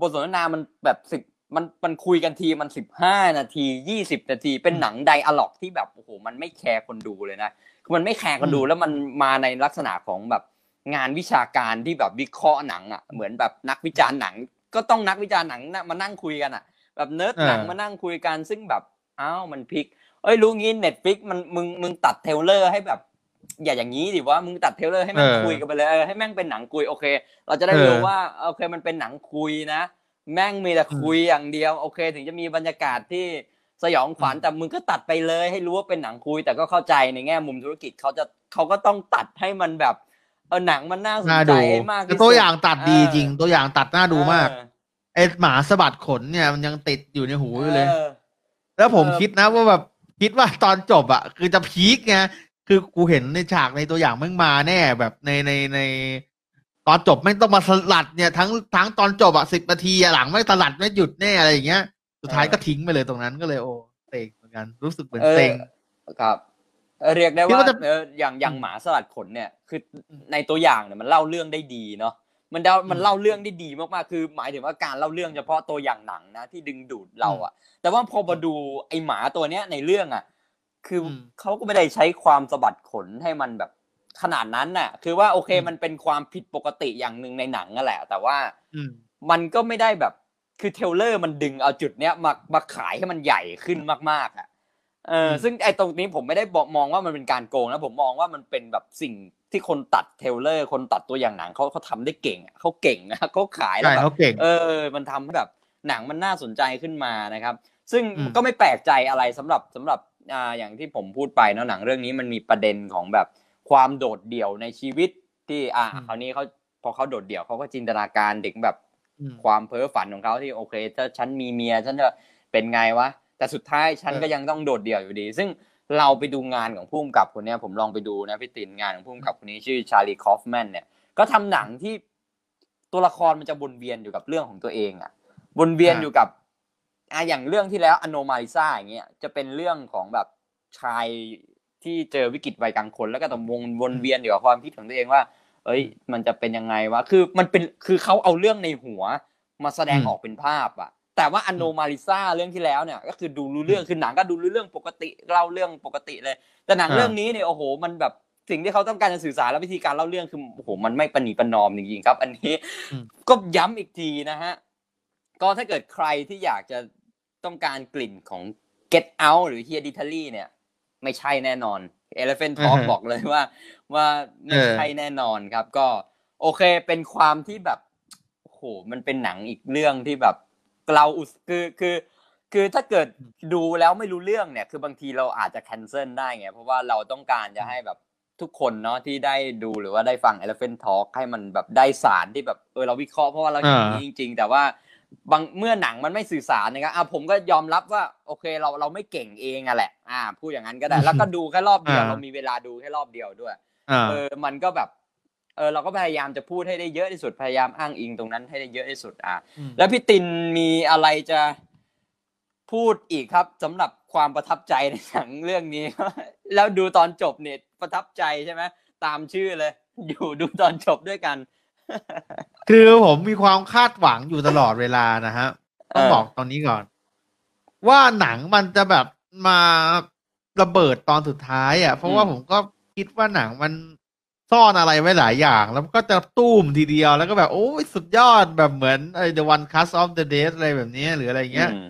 บทสนทนามันแบบสิบมันมันคุยกันทีมันสิบห้านาทียี่สิบนาที เป็นหนัง dialogue ที่แบบโอ้โหมันไม่ care คนดูเลยนะคือมันไม่ care คนดูแล้วมันมาในลักษณะของแบบงานวิชาการที่แบบวิเคราะห์หนังอะเหมือนแบบนักวิจารณ์หนัง ก็ต้องนักวิจารณ์หนังนะมานั่งคุยกันอะ แบบเนิร์ดหนังเออมานั่งคุยกันซึ่งแบบอ้าวมันพลิก เอ้ยรู้งี้ Netflix มันมึงมึงตัด trailer ให้แบบ อย่าอย่างนี้ดิว่ามึงตัดเทรลเลอร์ให้แม่งเออคุยกันไปเลยเออให้แม่งเป็นหนังคุยโอเค เราจะได้เออรู้ว่าโอเคมันเป็นหนังคุยนะ แม่งมีแต่คุยอย่างเดียวโอเค ถึงจะมีบรรยากาศที่สยองขวัญอืมแต่มึงก็ตัดไปเลย ให้รู้ว่าเป็นหนังคุย แต่ก็เข้าใจในแง่มุมธุรกิจเขาจะเขาก็ต้องตัดให้มันแบบเออหนังมันน่าสนน่าใจดูให้มากแต่ที่ตัวสุดอย่างตัดดีเออจริง ตัวอย่างตัดน่าดูมากเออไอหมาสะบัดขนเนี่ยมันยังติดอยู่ในหูอยู่เลยออแล้วผมเออคิดนะว่าแบบคิดว่าตอนจบอะคือจะพีคไง คือกูเห็นในฉากในตัวอย่างแม่งมาแน่แบบในในในตอนจบแม่งต้องมาสลัดเนี่ยทั้งทั้งตอนจบอะสิบนาทีอะหลังไม่งสลัดไม่หยุดแน่อะไรอย่างเงี้ย สุดท้ายเออก็ทิ้งไปเลยตรงนั้นก็เลยโอ้เซ็งเหมือนกัน รู้สึกเหมือนเออเซ็งครับเออเรียกได้คิดว่าว่าจะเอออย่างอย่างอืมหมาสลัดขนเนี่ย คือในตัวอย่างเนี่ยมันเล่าเรื่องได้ดีเนาะมันเดามันอืมเล่าเรื่องได้ดีมากๆคือ หมายถึงว่าการเล่าเรื่องเฉพาะตัวอย่างหนังนะที่ดึงดูดเราอะแต่ว่าพอมาดูไอหมาตัวเนี้ยในเรื่องอะ คืออมเขาก็ไม่ได้ใช้ความสะบัดขนให้มันแบบขนาดนั้นน่ะ คือว่าโอเคอืมมันเป็นความผิดปกติอย่างหนึ่งในหนังนั่นแหละ แต่ว่าอืมมันก็ไม่ได้แบบคือ trailer มันดึงเอาจุดเนี้ยมามาขายให้มันใหญ่ขึ้นมากๆอะเอออืมซึ่งไอ้ตรงนี้ผมไม่ได้บอกมองว่ามันเป็นการโกงนะผมมองว่ามันเป็นแบบสิ่งที่คนตัด trailer คนตัดตัวอย่างหนังเขาเขาทำได้เก่งอะเขาเก่งนะเขาขายแล้วใช่แบบเขาเก่งเออ มันทำให้แบบหนังมันน่าสนใจขึ้นมานะครับ ซึ่งอืมก็ไม่แปลกใจอะไรสำหรับสำหรับ อ่าอย่างที่ผมพูดไปเนอะหนังเรื่องนี้มันมีประเด็นของแบบความโดดเดี่ยวในชีวิตที่อ่าคราวนี้เขาพอเขาโดดเดี่ยวเขาก็จินตนาการถึงแบบอืมความเพ้อฝันของเขาที่โอเคถ้าฉันมีเมียฉันจะเป็นไงวะแต่สุดท้ายฉันเออก็ยังต้องโดดเดี่ยวอยู่ดี ซึ่งเราไปดูงานของผู้กำกับคนเนี้ยผมลองไปดูนะพี่ตินงานของผู้กำกับคนนี้ชื่อชาลีคอฟแมนเนี่ยก็ทำหนังที่ตัวละครมันจะวนเวียนอยู่กับเรื่องของตัวเองอะวนเวียนอ่าอยู่กับ อะอย่างเรื่องที่แล้วอโนมาลิซาอย่างเงี้ยจะเป็นเรื่องของแบบชายที่เจอวิกฤตวัยกลางคน แล้วก็ต้องวนวนเวียนอยู่กับความคิดของตัวเองว่า เอ้ย มันจะเป็นยังไงวะคือมันเป็นคือเขาเอาเรื่องในหัวมาแสดงอืมออกเป็นภาพอะแต่ว่าอโนมาลิซาเรื่องที่แล้วเนี่ย ก็คือดูรู้เรื่องคือหนังก็ดูรู้เรื่องปกติเล่าเรื่องปกติเลย แต่หนังอ่าเรื่องนี้เนี่ยโอ้โห มันแบบสิ่งที่เขาต้องการจะสื่อสารและวิธีการเล่าเรื่องคือโอ้โหมันไม่ประนีประนอมจริงๆครับ อันนี้ก็ย้ำอีกทีนะฮะก็ถ้าเกิดใครที่อยากจะ ต้องการกลิ่นของ Get Out หรือ Hereditary เนี่ย ไม่ใช่แน่นอน Elephant Talk อือฮะบอกเลยว่า ว่าไม่เออใช่แน่นอนครับ ก็โอเคเป็นความที่แบบโอ้โหมันเป็นหนังอีกเรื่องที่แบบเราอุตคือคือ คือถ้าเกิดดูแล้วไม่รู้เรื่องเนี่ย คือบางทีเราอาจจะ cancel ได้ไงเพราะว่าเราต้องการจะให้แบบทุกคนเนาะที่ได้ดูหรือว่าได้ฟัง Elephant Talk ให้มันแบบได้สารที่แบบเออเราวิเคราะห์เพราะว่าเราเห็นอ่านี้จริง ๆ แต่ว่า บางเมื่อหนังมันไม่สื่อสารนะครับอะผมก็ยอมรับว่า โอเคเราเราไม่เก่งเองอะแหละ อ่าพูดอย่างนั้นก็ได้ แล้วก็ดูแค่รอบเดียวอ่าเรามีเวลาดูแค่รอบเดียวด้วยอ่าเออมันก็แบบเออเราก็พยายามจะพูดให้ได้เยอะที่สุดพยายามอ้างอิงตรงนั้นให้ได้เยอะที่สุด อะอืมแล้วพี่ตินมีอะไรจะพูดอีกครับสำหรับความประทับใจในหนังเรื่องนี้ แล้วดูตอนจบเนี่ยประทับใจใช่ไหมตามชื่อเลย อยู่ดูตอนจบด้วยกัน คือผมมีความคาดหวังอยู่ตลอดเวลานะฮะต้องเออบอกตอนนี้ก่อน ว่าหนังมันจะแบบมาระเบิดตอนสุดท้ายอะ เพราะว่าผมก็คิดว่าหนังมันซ่อนอะไรไว้หลายอย่าง แล้วก็จะตุ้มทีเดียวแล้วก็แบบ โอ้ยสุดยอดแบบเหมือนไอ้ The One Cast of the Dead อะไรแบบนี้หรืออะไรเงี้ยอืม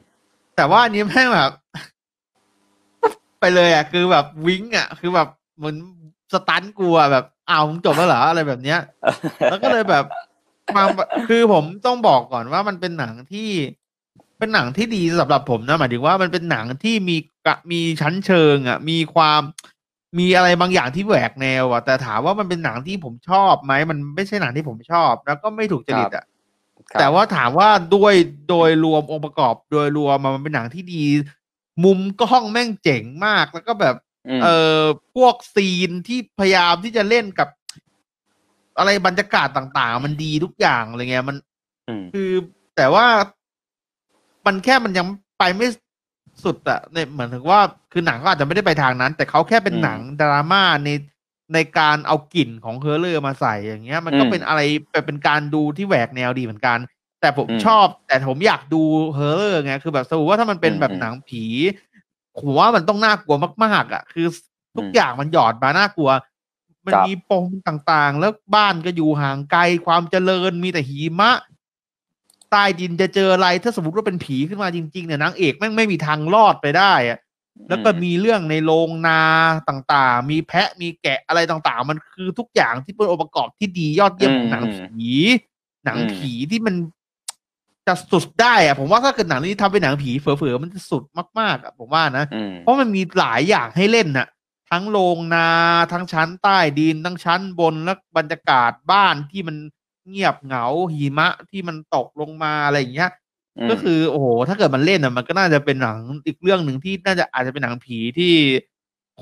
แต่ว่าอันนี้แม่งแบบ ไปเลยอะ คือแบบวิ้งอะ คือแบบเหมือนสตันกลัวแบบ อ้าวมึงจบแล้วเหรออะไรแบบเนี้ย แล้วก็เลยแบบมาคือผมต้องบอกก่อนว่ามันเป็นหนังที่เป็นหนังที่ดีสำหรับผมนะหมายถึงว่ามันเป็นหนังที่มีกะมีชั้นเชิง อะ มีความมีอะไรบางอย่างที่แหวกแนวอะแต่ถามว่ามันเป็นหนังที่ผมชอบไหมมันไม่ใช่หนังที่ผมชอบ แล้วก็ไม่ถูกจริตอะครับแต่ว่าถามว่าด้วยโดยรวมองค์ประกอบโดยรวมมันเป็นหนังที่ดี มุมกล้องแม่งเจ๋งมาก แล้วก็แบบม เออพวกซีนที่พยายามที่จะเล่นกับ อะไรบรรยากาศต่าง ๆ มันดีทุกอย่างอะไรเงี้ยมันอืมคือแต่ว่ามันแค่มันยังไปไม่สุดอะเนี่ยเหมือนถึงว่าคือหนังก็อาจจะไม่ได้ไปทางนั้น แต่เขาแค่เป็นอืมหนังดราม่าในในการเอากลิ่นของเฮอร์เลอร์มาใส่อย่างเงี้ย มันก็อืมเป็นอะไรเป็นการดูที่แหวกแนวดีเหมือนกัน แต่ผมอืมชอบ แต่ผมอยากดูเฮอร์เลอร์ไงคือแบบสมมติว่าถ้ามันเป็นอืมแบบอืมหนังผี ผมว่ามันต้องน่ากลัวมาก ๆ อะ คือทุกอืมอย่างมันหยอดมาน่ากลัว มันครับมีปมต่างๆ แล้วบ้านก็อยู่ห่างไกลความเจริญมีแต่หิมะใต้ดินจะเจออะไรถ้าสมมติว่าเป็นผีขึ้นมาจริง ๆ เนี่ยนางเอกแม่งไม่มีทางรอดไปได้อะแล้วก็มีเรื่องในโรงนาต่างๆ มีแพะมีแกะอะไรต่างๆ มันคือทุกอย่างที่เป็นองค์ประกอบที่ดียอดเยี่ยมของหนังอืมผี หนังอืมผีที่มัน จะสุดได้อะผมว่าถ้าเกิดหนังนี้ทำเป็นหนังผีเผลอๆมันจะสุดมากๆอะผมว่านะอืมเพราะมันมีหลายอย่างให้เล่นน่ะ ทั้งโรงนาทั้งชั้นใต้ดิน ทั้งชั้นบนและบรรยากาศบ้านที่มันเงียบเหงาหิมะที่มันตกลงมาอะไรอย่างเงี้ย ก็คือโอ้โหถ้าเกิดมันเล่นอะมันก็น่าจะเป็นหนังอีกเรื่องหนึ่งที่น่าจะอาจจะเป็นหนังผีที่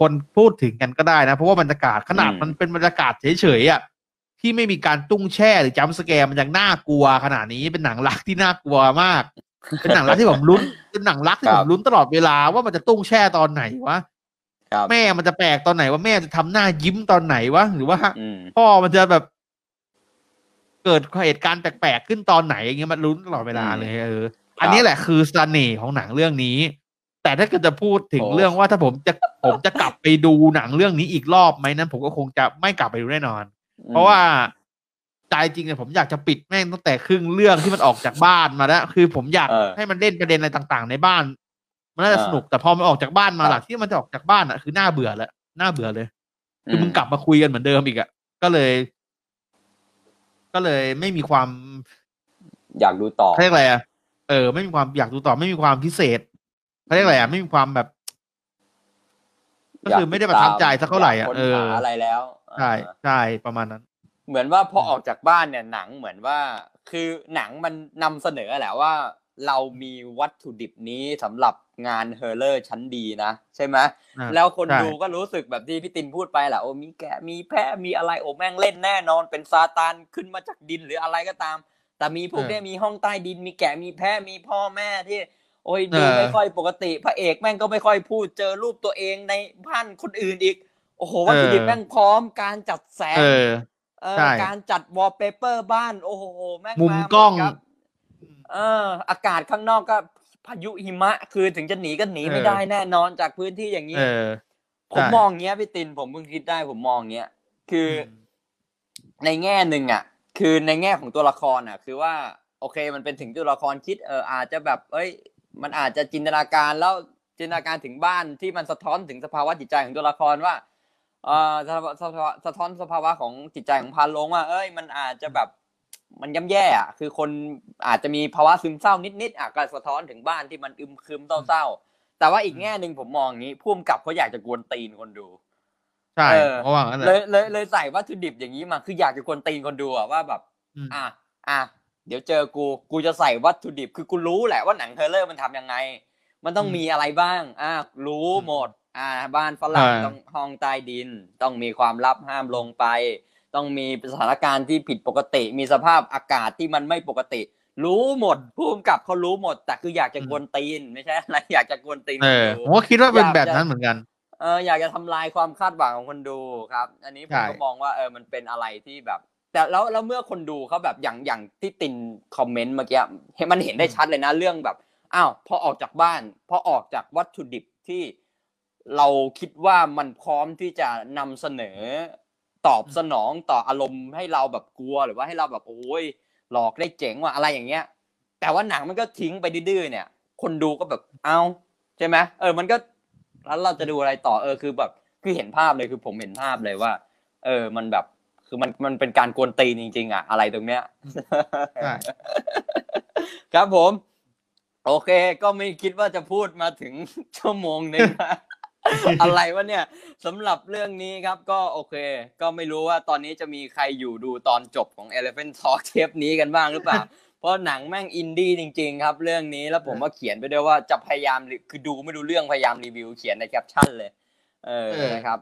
คนพูดถึงกันก็ได้นะ เพราะว่าบรรยากาศขนาดอืมมันเป็นบรรยากาศเฉยๆอะ ที่ไม่มีการตุ้งแช่หรือจัมป์สแกร์มันยังน่ากลัวขนาดนี้เป็นหนังรักที่น่ากลัวมาก เป็นหนังรักที่ผมลุ้นเป็นหนังรักที่คผรับมลุ้นตลอดเวลาว่ามันจะตุ้งแช่ตอนไหนวะครับแม่มันจะแปลกตอนไหนว่าแม่จะทำหน้ายิ้มตอนไหนวะหรือว่าอืมพ่อมันจะแบบ เกิดเหตุการณ์แปลกๆขึ้นตอนไหนอย่างเงี้ยมันลุ้นตลอดเวลาเลยเอออันนี้แหละคือเสน่ห์ของหนังเรื่องนี้ แต่ถ้าเกิดจะพูดถึงโอ้เรื่องว่าถ้าผมจะผมจะกลับไปดูหนังเรื่องนี้อีกรอบไหมนั้นผมก็คงจะไม่กลับไปดูแน่นอน เพราะว่าใจจริงเนี่ยผมอยากจะปิดแม่งตั้งแต่ครึ่งเรื่องที่มันออกจากบ้านมาแล้วคือผมอยากเออให้มันเล่นประเด็นอะไรต่างๆ ในบ้าน มันน่าจะเออสนุกแต่พอมันออกจากบ้านมาครับหลักที่มันจะออกจากบ้านอะคือหน้าเบื่อแล้วหน้าเบื่อเลย คือมึงมกลับมาคุยกันเหมือนเดิมอีกอะก็เลย ก็เลยไม่มีความ อยากดูต่อเขาเรียกอะไรอะเออ ไม่มีความอยากดูต่อไม่มีความพิเศษเขาเรียกอะไรอะไม่มีความแบบ ก็คือไม่ได้ประทับใจสักเท่าไหร่อะยกเอค้นอหาอะไรแล้ว ใช่อ่าใช่ประมาณนั้น เหมือนว่าพอออกจากบ้านเนี่ยหนังเหมือนว่า คือหนังมันนำเสนอแหละว่า เรามีวัตถุดิบนี้สำหรับงาน horror ชั้นดีนะ ใช่ไหมอ่าแล้วคนใช่ดูก็รู้สึกแบบที่พี่ตินพูดไปแหละโอ้มีแกะมีแพะมีอะไรโอ้แม่งเล่นแน่นอน เป็นซาตานขึ้นมาจากดินหรืออะไรก็ตาม แต่มีพวกเนี้ยมีห้องใต้ดิน มีแกะมีแพะมีพ่อแม่ที่โอ้ยดูไม่ค่อยปกติ พระเอกแม่งก็ไม่ค่อยพูดเจอรูปตัวเองในบ้านคนอื่นอีก โอ้โหวัตถุดิบแม่งพร้อมการจัดแสงเออเออใช่การจัดวอลเปเปอร์บ้าน โอ้โหแม่งมุมาหดกล้องครับเออ อากาศข้างนอกก็พายุหิมะ คือถึงจะหนีก็หนีไม่เออได้แน่นอนจากพื้นที่อย่างนี้เออผมใช่มองเงี้ยพี่ตินผมเพิ่งคิดได้ผมมองเงี้ยคืออในแง่หนึ่งอะ คือในแง่ของตัวละครอะ คือว่า โอเค มันเป็นถึงตัวละครคิดเอออาจจะแบบ เอ้ย มันอาจจะจินตนาการแล้วจินตนาการถึงบ้านที่มันสะท้อนถึงสภาวะจิตใจของตัวละครว่าเอ่อ สะสะสะสะท้อนสภาวะของจิตใจของพานลงว่า เอ้ย มันอาจจะแบบมันย่ำแย่อะคือคนอาจจะมีภาวะซึมเศร้านิดๆอะก็สะท้อนถึงบ้านที่มันอึมครึมเศร้าๆแต่ว่าอีกแง่หนึ่งผมมองอย่างนี้พุ่มกับเขาอยากจะกวนตีนคนดูใช่เออเพราะว่างั้นแหเลละยเลยเลยใส่วัตถุดิบอย่างนี้มาคืออยากจะกวนตีนคนดูอะว่าแบบอืมอะอะเดี๋ยวเจอกูกูจะใส่วัตถุดิบ คือกูรู้แหละว่าหนังเทเลอร์มันทำยังไง มันต้องอืมมีอะไรบ้าง อะรู้หมด อ่า บ้านฝรั่งอ่าต้องห้องใต้ดิน ต้องมีความลับห้ามลงไป ต้องมีสถานการณ์ที่ผิดปกติ มีสภาพอากาศที่มันไม่ปกติ รู้หมดผู้กำกับเขารู้หมด แต่คืออยากจะกวนตีนไม่ใช่อะไรอยากจะกวนตีนเอคนอดูผมก็คิดว่าเป็นอยากแบบจะนั้นเหมือนกันเอออยากจะทำลายความคาดหวังของคนดูครับ อันนี้ผมใช่ก็มองว่าเออมันเป็นอะไรที่แบบ แต่แล้วแล้วเมื่อคนดูเขาแบบอย่างอย่างที่ตินคอมเมนต์เมื่อกี้เห็นมันเห็นได้ชัดเลยนะเรื่องแบบอ้าวพอออกจากบ้าน พอออกจากวัตถุดิบที่ เราคิดว่ามันพร้อมที่จะนำเสนอตอบสนองต่ออารมณ์ให้เราแบบกลัวหรือว่าให้เราแบบโอ้ยหลอกได้เจ๋งว่ะอะไรอย่างเงี้ย แต่ว่าหนังมันก็ทิ้งไปดื้อเนี่ย คนดูก็แบบเอาใช่ไหมเออมันก็แล้วเราจะดูอะไรต่อเออคือแบบคือเห็นภาพเลยคือผมเห็นภาพเลยว่า เออมันแบบคือมันมันเป็นการกวนตีนจริง ๆ อะ อะไรตรงเนี้ยใช่ครับผม โอเค ก็ไม่คิดว่าจะพูดมาถึงชั่วโมงหนึงนะ อะไรวะเนี่ยสำหรับเรื่องนี้ครับก็โอเค ก็ไม่รู้ว่าตอนนี้จะมีใครอยู่ดูตอนจบของ Elephant Talk เทปนี้กันบ้างหรือเปล่า เพราะหนังแม่งอินดี้จริง ๆ ครับเรื่องนี้แล้วผมก็เขียนไปด้วยว่าจะพยายามรีคือดูไม่ดูเรื่องพยายามรีวิวเขียนในแคปชั่นเลยเออเออนะครับ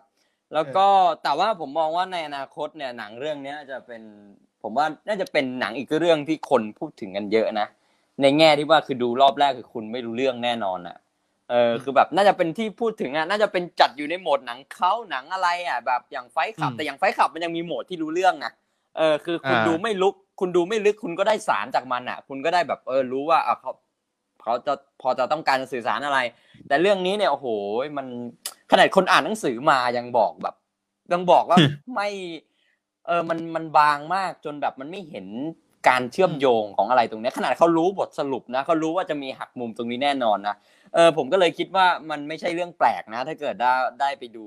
แล้วก็แต่ว่าผมมองว่าในอนาคตเนี่ยหนังเรื่องเนี้ยจะเป็นผมว่าน่าจะเป็นหนังอีกเรื่องที่คนพูดถึงกันเยอะนะในแง่ที่ว่าคือดูรอบแรกคือคุณไม่รู้เรื่องแน่นอนอะ เออคือแบบน่าจะเป็นที่พูดถึงอะน่าจะเป็นจัดอยู่ในโหมดหนังเขาหนังอะไรอะแบบอย่าง Fight Club อืมแต่อย่าง Fight Club มันยังมีโหมดที่รู้เรื่องนะเออคือคุณอ่าดูไม่ลุก คุณดูไม่ลึกคุณก็ได้สารจากมันอะ คุณก็ได้แบบเออรู้ว่าอะเขาเขาจะพอจะต้องการสื่อสารอะไร แต่เรื่องนี้เนี่ยโอ้โหมันขนาดคนอ่านหนังสือมายังบอกแบบยังบอกว่าไม่เออมันมันบางมากจนแบบมันไม่เห็นการเชื่อมโยงของอะไรตรงเนี้ยขนาดเขารู้บทสรุปนะเขารู้ว่าจะมีหักมุมตรงนี้แน่นอนนะ เออผมก็เลยคิดว่ามันไม่ใช่เรื่องแปลกนะ ถ้าเกิดได้ได้ไปดู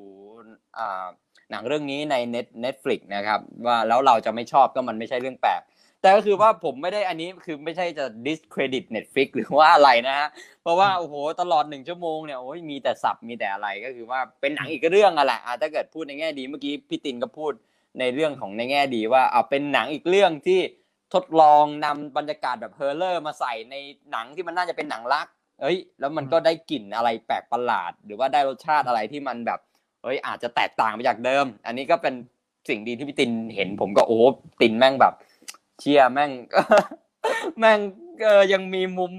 อ่าหนังเรื่องนี้ในเน็ต Netflix นะครับ ว่าแล้วเราจะไม่ชอบก็มันไม่ใช่เรื่องแปลกแต่ก็คือว่าผมไม่ได้อันนี้คือไม่ใช่จะ discredit Netflix หรือว่าอะไรนะฮะเพราะว่าโอ้โหตลอดหนึ่งชั่วโมงเนี่ยโอ้ยมีแต่สับมีแต่อะไรก็คือว่าเป็นหนังอีกเรื่องอะแหละอะถ้าเกิดพูดในแง่ดีเมื่อกี้พี่ตินก็พูดในเรื่องของในแง่ดีว่าเอาเป็นหนังอีกเรื่องที่ทดลองนำบรรยากาศแบบ horror มาใส่ในหนังที่มันน่าจะเป็นหนังรัก เอ้ย แล้วมันก็ได้กลิ่นอะไรแปลกประหลาด หรือว่าได้รสชาติอะไรที่มันแบบเอ้ย อาจจะแตกต่างไปจากเดิม อันนี้ก็เป็นสิ่งดีที่พี่ตินเห็น ผมก็โอ้โหตินแม่งแบบ เชียแม่ง แม่งเออยังมีมุม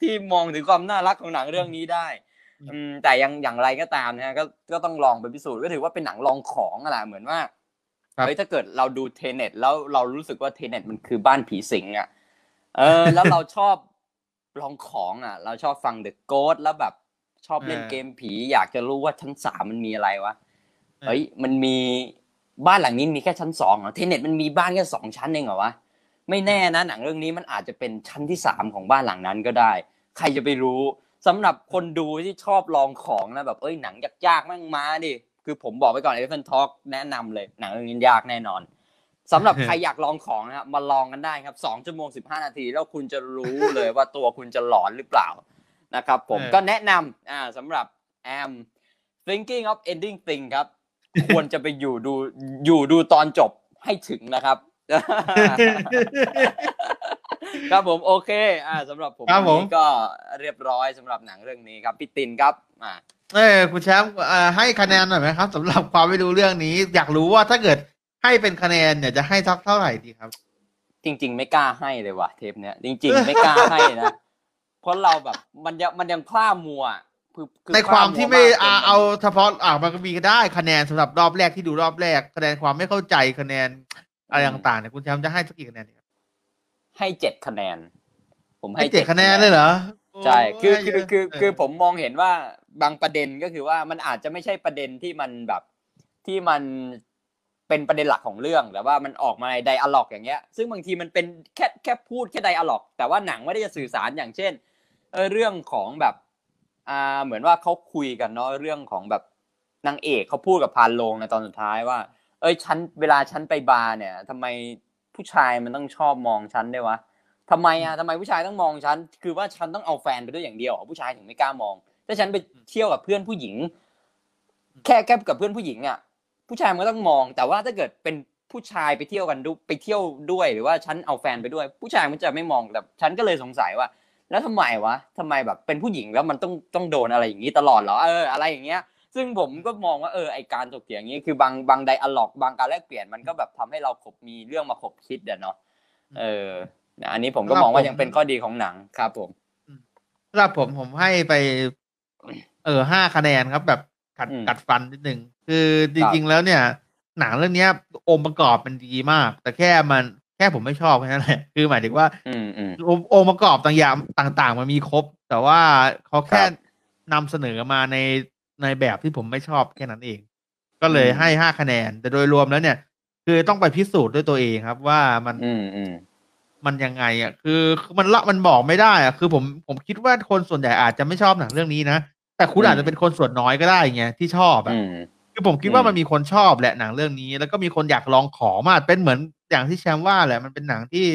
ที่มองถึงความน่ารักของหนังเรื่องนี้ได้ อืมแต่ยังอย่างไรก็ตามนะฮะก็ก็ต้องลองไปพิสูจน์ก็ถือว่าเป็นหนังลองของอะแหละเหมือนว่าครับเฮ้ยถ้าเกิดเราดูเทเน็ตแล้วเรารู้สึกว่าเทเน็ตมันคือบ้านผีสิงอะเออ แล้วเราชอบ ลองของอะ เราชอบฟัง The Ghost แล้วแบบชอบเล่นเออเกมผี อยากจะรู้ว่าชั้นสามมันมีอะไรวะเฮ้ยมันมีบ้านหลังนี้มีแค่ชั้นสองเหรอ Tenet มันมีบ้านแค่สองชั้นเองเหรอวะไม่แน่นะหนังเรื่องนี้มันอาจจะเป็นชั้นที่สามของบ้านหลังนั้นก็ได้ ใครจะไปรู้สำหรับคนดูที่ชอบลองของนะแบบเอ้ยหนังยากๆมั่งมาดิคือผมบอกไปก่อนเอฟเฟนท็อกแนะนำเลยหนังเรื่องนี้ยากแน่นอน สำหรับใครอยากลองของนะครับมาลองกันได้ครับสองชั่วโมงสิบห้านาที แล้วคุณจะรู้เลยว่าตัวคุณจะหลอนหรือเปล่านะครับ ผมเออก็แนะนำอ่าสำหรับแอม thinking of ending thing ครับ ควรจะไปอยู่ดูอยู่ดูตอนจบให้ถึงนะครับ ครับผมโอเค อ่าสำหรับผมครับผม วันนี้ก็เรียบร้อยสำหรับหนังเรื่องนี้ครับพี่ตินครับอ่า เออคุณแชมป์เอ่อให้คะแนนหน่อยไหมครับสำหรับความไม่รู้เรื่องนี้ อยากรู้ว่าถ้าเกิด ให้เป็นคะแนนเนี่ยจะให้ทักเท่าไหร่ดีครับ จริง ๆ ไม่กล้าให้เลยว่ะเทปเนี้ยจริง ๆ ไม่กล้าให้นะเพราะเราแบบมันยังมันยังพลาดมัวคือคือในความที่ไม่พลดอ่าจนนเอาเฉพาะอ่ามันก็มีก็ได้คะแนนสำหรับรอบแรกที่ดูรอบแรกคะแนนความไม่เข้าใจคะแนนอะไรต่างๆเนี่ยคุณแชมป์จะให้สักกี่คะแนนดีครับให้เจ็ดคะแนน ผมให้ให้เจ็ดคะแนนเลยเหรอใช่คือโยคือคือเคือผมมองเห็นว่าบางประเด็นก็คือว่ามันอาจจะไม่ใช่ประเด็นที่มันแบบที่มัน เป็นประเด็นหลักของเรื่องแต่ว่ามันออกมาในไดอะล็อกอย่างเงี้ย ซึ่งบางทีมันเป็นแค่แค่พูดแค่ไดอะล็อก แต่ว่าหนังไม่ได้จะสื่อสารอย่างเช่นเออเรื่องของแบบอ่าเหมือนว่าเขาคุยกันเนาะเรื่องของแบบนางเอกเขาพูดกับพานโลงในตอนสุดท้ายว่า เอ้ยฉันเวลาฉันไปบาร์เนี่ยทำไมผู้ชายมันต้องชอบมองฉันด้วยวะทำไมอะทำไมผู้ชายต้องมองฉัน คือว่าฉันต้องเอาแฟนไปด้วยอย่างเดียวเหรอผู้ชายถึงไม่กล้ามอง ถ้าฉันไปเที่ยวกับเพื่อนผู้หญิง แค่แค่กับเพื่อนผู้หญิงอะ ผู้ชายมันก็ต้องมอง แต่ว่าถ้าเกิดเป็นผู้ชายไปเที่ยวกันดูไปเที่ยวด้วย หรือว่าฉันเอาแฟนไปด้วย ผู้ชายมันจะไม่มองแต่ฉันก็เลยสงสัยว่า แล้วทำไมวะทำไมแบบเป็นผู้หญิงแล้วมันต้องต้องโดนอะไรอย่างนี้ตลอดเหรอเอออะไรอย่างเงี้ย ซึ่งผมก็มองว่าเออไอการถกเถียงอย่างนี้คือบางบางไดอะล็อกบางการแลกเปลี่ยนมันก็แบบทำให้เราขบมีเรื่องมาขบคิดเดี๋ยเนาะเออนะอันนี้ผมก็มองว่ายังเป็นข้อดีของหนังครับผมสำหรับผมผมให้ไป เออห้าคะแนนครับแบบกัดอืมกัดฟันนิดนึง คือจริงๆแล้วเนี่ย หนังเรื่องเนี้ยองค์ประกอบมันดีมาก แต่แค่มันแค่ผมไม่ชอบแค่นั้นแหละคือหมายถึงว่าอืมอืมองค์องค์ประกอบต่างอย่างต่าง ๆ มันมีครบ แต่ว่าเขาแค่ครับนำเสนอมาในในแบบที่ผมไม่ชอบแค่นั้นเอง ก็เลยอืมให้ห้าคะแนน แต่โดยรวมแล้วเนี่ย คือต้องไปพิสูจน์ด้วยตัวเองครับ ว่ามันอืมอืมมันยังไงอะคือคือมันละมันบอกไม่ได้อะคือผมผมคิดว่าคนส่วนใหญ่อาจจะไม่ชอบหนังเรื่องนี้นะแต่คุณอืมอาจจะเป็นคนส่วนน้อยก็ได้ไงที่ชอบอะอืม คือผมคิดว่าอืมมันมีคนชอบแหละหนังเรื่องนี้ แล้วก็มีคนอยากลองของมากเป็นเหมือนอย่างที่แชมป์ว่าแหละมันเป็นหนังที่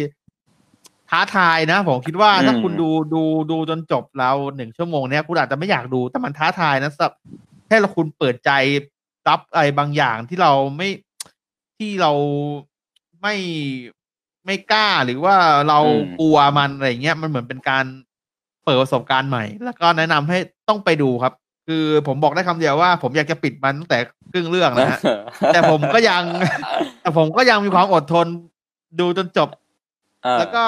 ท้าทายนะ ผมคิดว่าถ้าคุณดูดูดูจนจบแล้วหนึ่งชั่วโมงเนี้ยคุณอาจจะไม่อยากดูแต่มันท้าทายนะสับแค่เราคุณเปิดใจรับอะไรบางอย่างที่เราไม่ที่เราไม่ไม่กล้าหรือว่าเราอืมกลัวมันอะไรเงี้ยมันเหมือนเป็นการเปิดประสบการณ์ใหม่ แล้วก็แนะนำให้ต้องไปดูครับ คือผมบอกได้คำเดียวว่า ผมอยากจะปิดมันตั้งแต่ครึ่งเรื่องนะฮะแต่ผมก็ยัง แต่ผมก็ยังมีความอดทนดูจนจบเออแล้วก็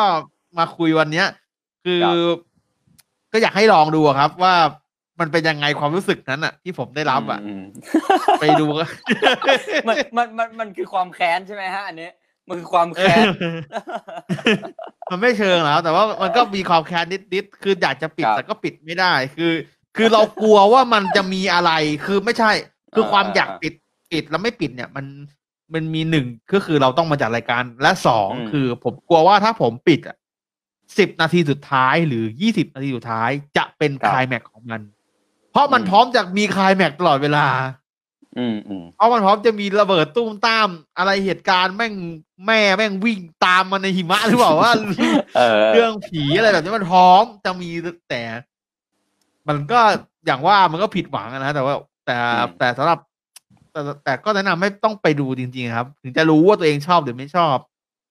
มาคุยวันเนี้ย คือครับก็อยากให้ลองดูอะครับ ว่ามันเป็นยังไงความรู้สึกนั้นอะที่ผมได้รับอะมไปดูก็มันมันมันมันคือความแค้นใช่ไหมฮะ อันนี้มันคือความแค้น มันไม่เชิงแล้วแต่ว่ามันก็มีความแค้นนิดๆคืออยากจะปิดครับแต่ก็ปิดไม่ได้ คือ คือเรากลัวว่ามันจะมีอะไรคือไม่ใช่ คือเออความอยากเออปิดปิดแล้วไม่ปิดเนี่ย มันมันมีหนึ่งก็คือเราต้องมาจัดรายการและสองอืมคือผมกลัวว่าถ้าผมปิดอะสิบนาทีสุดท้ายหรือยี่สิบนาทีสุดท้ายจะเป็นคลายแม็กซ์ของมัน เพราะมันพร้อมจะมีคลายแม็กซ์ตลอดเวลา อืมอืมเพราะมันพร้อมจะมีระเบิดตุ้มตาม อะไรเหตุการณ์แม่งแม่แม่งวิ่งตามมันในหิมะหรือเปล่าว่าเออเรื่องผีอะไรแบบนี้มันพร้อมจะมีแต่ มันก็อย่างว่ามันก็ผิดหวังอะนะแต่ว่า แต่อืมแต่สำหรับ แต่แต่ก็แนะนำให้ต้องไปดูจริง ๆ ครับ ถึงจะรู้ว่าตัวเองชอบหรือไม่ชอบ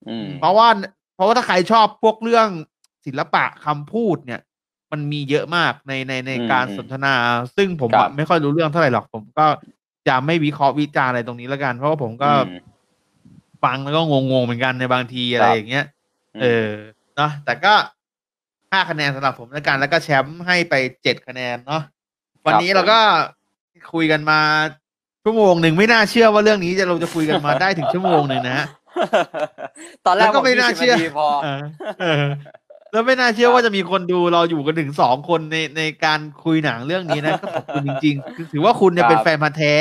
อืมเพราะว่า เพราะว่าถ้าใครชอบพวกเรื่องศิลปะคำพูดเนี่ย มันมีเยอะมากในในในอืมการอืมสนทนา ซึ่งผมครัอะบไม่ค่อยรู้เรื่องเท่าไหร่หรอก ผมก็จะไม่วิเคราะห์วิจารณ์อะไรตรงนี้แล้วกัน เพราะว่าผมก็อืมฟังแล้วก็งงๆเหมือนกันในบางทีอะไรครับอย่างเงี้ยมเออเนาะแต่ก็ ห้าคะแนนสำหรับผมแล้วกัน แล้วก็แชมป์ให้ไปเจ็ดคะแนนเนาะวันนี้เราก็คุยกันมาชั่วโมงหนึ่งไม่น่าเชื่อว่าเรื่องนี้จะเราจะคุยกันมาได้ถึงชั่วโมงหนึ่งนะฮะตอนแรกแล้วก็บอกไม่น่า20เชื่อทีพอเออเออแล้วไม่น่าเชื่อว่าจะมีคนดูเราอยู่กันถึงสองคนในในการคุยหนังเรื่องนี้นะก็ขอบคุณจริงๆคือถือว่าคุณเนี่ยครับเป็นแฟนพันธ์แท้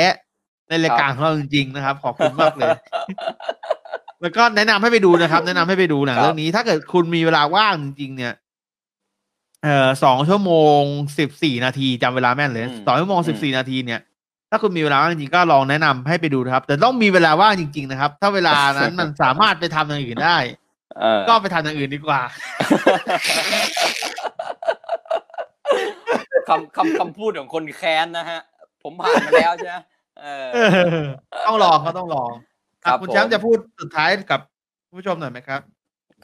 ในรายการของเราจริง ๆ นะครับ ขอบคุณมากเลย แล้วก็แนะนำให้ไปดูนะครับ แนะนำให้ไปดูหนังครับเรื่องนี้ ถ้าเกิดคุณมีเวลาว่างจริงๆเนี่ย เอ่อสองชั่วโมงสิบสี่นาทีจำเวลาแม่นเลยสองชั่วโมงสิบสี่นาทีเนี่ย ถ้าคุณมีเวลาว่างจริงๆก็ลองแนะนำให้ไปดูนะครับ แต่ต้องมีเวลาว่างจริง ๆ นะครับ ถ้าเวลานั้นมันสามารถไปทำอย่างอื่นได้เออก็ไปทำอย่างอื่นดีกว่าคำคำคำพูดของคนแค้นนะฮะ ผมผ่านมาแล้วใช่ไหมเออต้องลองก็ต้องลองครัอะบคุณผมแชมป์จะพูดสุดท้ายกับคุณผู้ชมหน่อยไหมครับ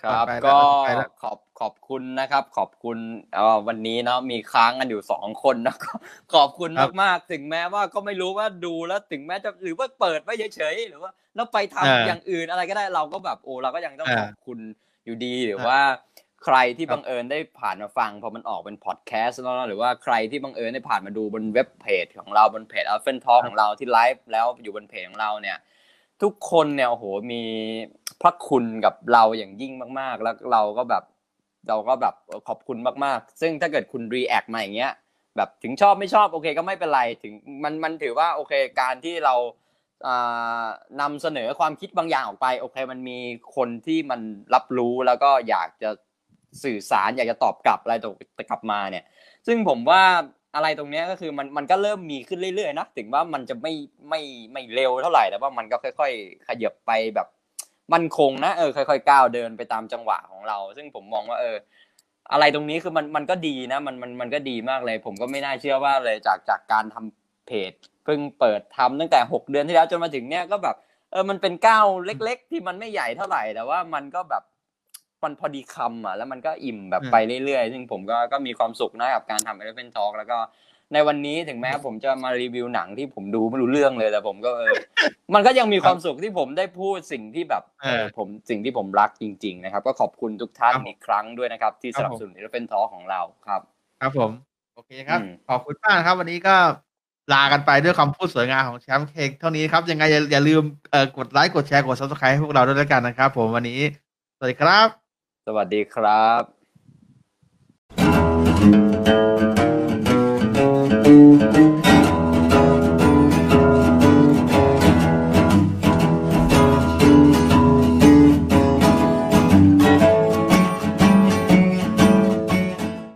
ครับไปแล้วก็ไปแล้วขอบขอบคุณนะครับ ขอบคุณเอ่อวันนี้เนาะมีค้างกันอยู่สองคนนะก็ขอบคุณมากๆถึงแม้ว่าก็ไม่รู้ว่าดูแล้วถึงแม้จะหรือว่าเปิดไว้เฉยๆหรือว่าแล้วไปทำอย่างอื่นอะไรก็ได้เราก็แบบโอ้เราก็ยังต้องขอบคุณอยู่ดีหรือว่าใครที่บังเอิญได้ผ่านมาฟังพอมันออกเป็นพอดแคสต์แล้วเนอะหรือว่าใครที่บังเอิญได้ผ่านมาดูบนเว็บเพจของเราบนเพจ a l p h a n Talk ของเราที่ไลฟ์แล้วอยู่บนเพจของเราเนี่ย ทุกคนเนี่ยโอ้โหมี พระคุณกับเราอย่างยิ่งมาก ๆ แล้วเราก็แบบเราก็แบบขอบคุณมากๆ ซึ่งถ้าเกิดคุณ react มาอย่างเงี้ยแบบถึงชอบไม่ชอบโอเคก็ไม่เป็นไรถึงมันมันถือว่าโอเคการที่เราอ่านำเสนอความคิดบางอย่างออกไปโอเคมันมีคนที่มันรับรู้แล้วก็อยากจะสื่อสารอยากจะตอบกลับอะไรตกกลับมาเนี่ย ซึ่งผมว่าอะไรตรงเนี้ยก็คือมันมันก็เริ่มมีขึ้นเรื่อยๆนะถึงว่ามันจะไม่ไม่ไม่เร็วเท่าไหร่แต่ว่ามันก็ค่อย ๆ ขยับไปแบบ มันคงนะเออค่อยๆก้าวเดินไปตามจังหวะของเรา ซึ่งผมมองว่าเออ อะไรตรงนี้คือมันมันก็ดีนะ มันมันมันก็ดีมากเลย ผมก็ไม่น่าเชื่อว่าเลยจากจากการทำเพจเพิ่งเปิดทำตั้งแต่หกเดือนที่แล้วจนมาถึงเนี้ยก็แบบเออมันเป็นก้าวเล็ก ๆ ที่มันไม่ใหญ่เท่าไหร่แต่ว่ามันก็แบบมันพอดีคำอะแล้วมันก็อิ่มแบบอืมไปเรื่อยๆ ซึ่งผมก็ก็มีความสุขนะกับการทำ Elephant Talk แล้วก็ ในวันนี้ถึงแม้ผมจะมารีวิวหนังที่ผมดูไม่รู้เรื่องเลยแต่ผมก็เออมันก็ยังมีความสุขที่ผมได้พูดสิ่งที่แบบเออเออผมสิ่งที่ผมรักจริง ๆ นะครับ ก็ขอบคุณทุกท่านครับผมอีกครั้งด้วยนะครับ ที่ครัสบนับสนุน Elephant Talk ของเราครับ ครับผม โอเคครับอืมขอบคุณมากนะครับ วันนี้ก็ลากันไปด้วยคำพูดสวยงามของแชมป์เค้กเท่านี้ครับ ยังไงอย่าอย่าลืมเอ่อกดไลค์กดแชร์กด subscribe ให้พวกเราด้วยแล้วกันนะครับ ผมวันนี้ สวัสดีครับ สวัสดีครับ Thank you.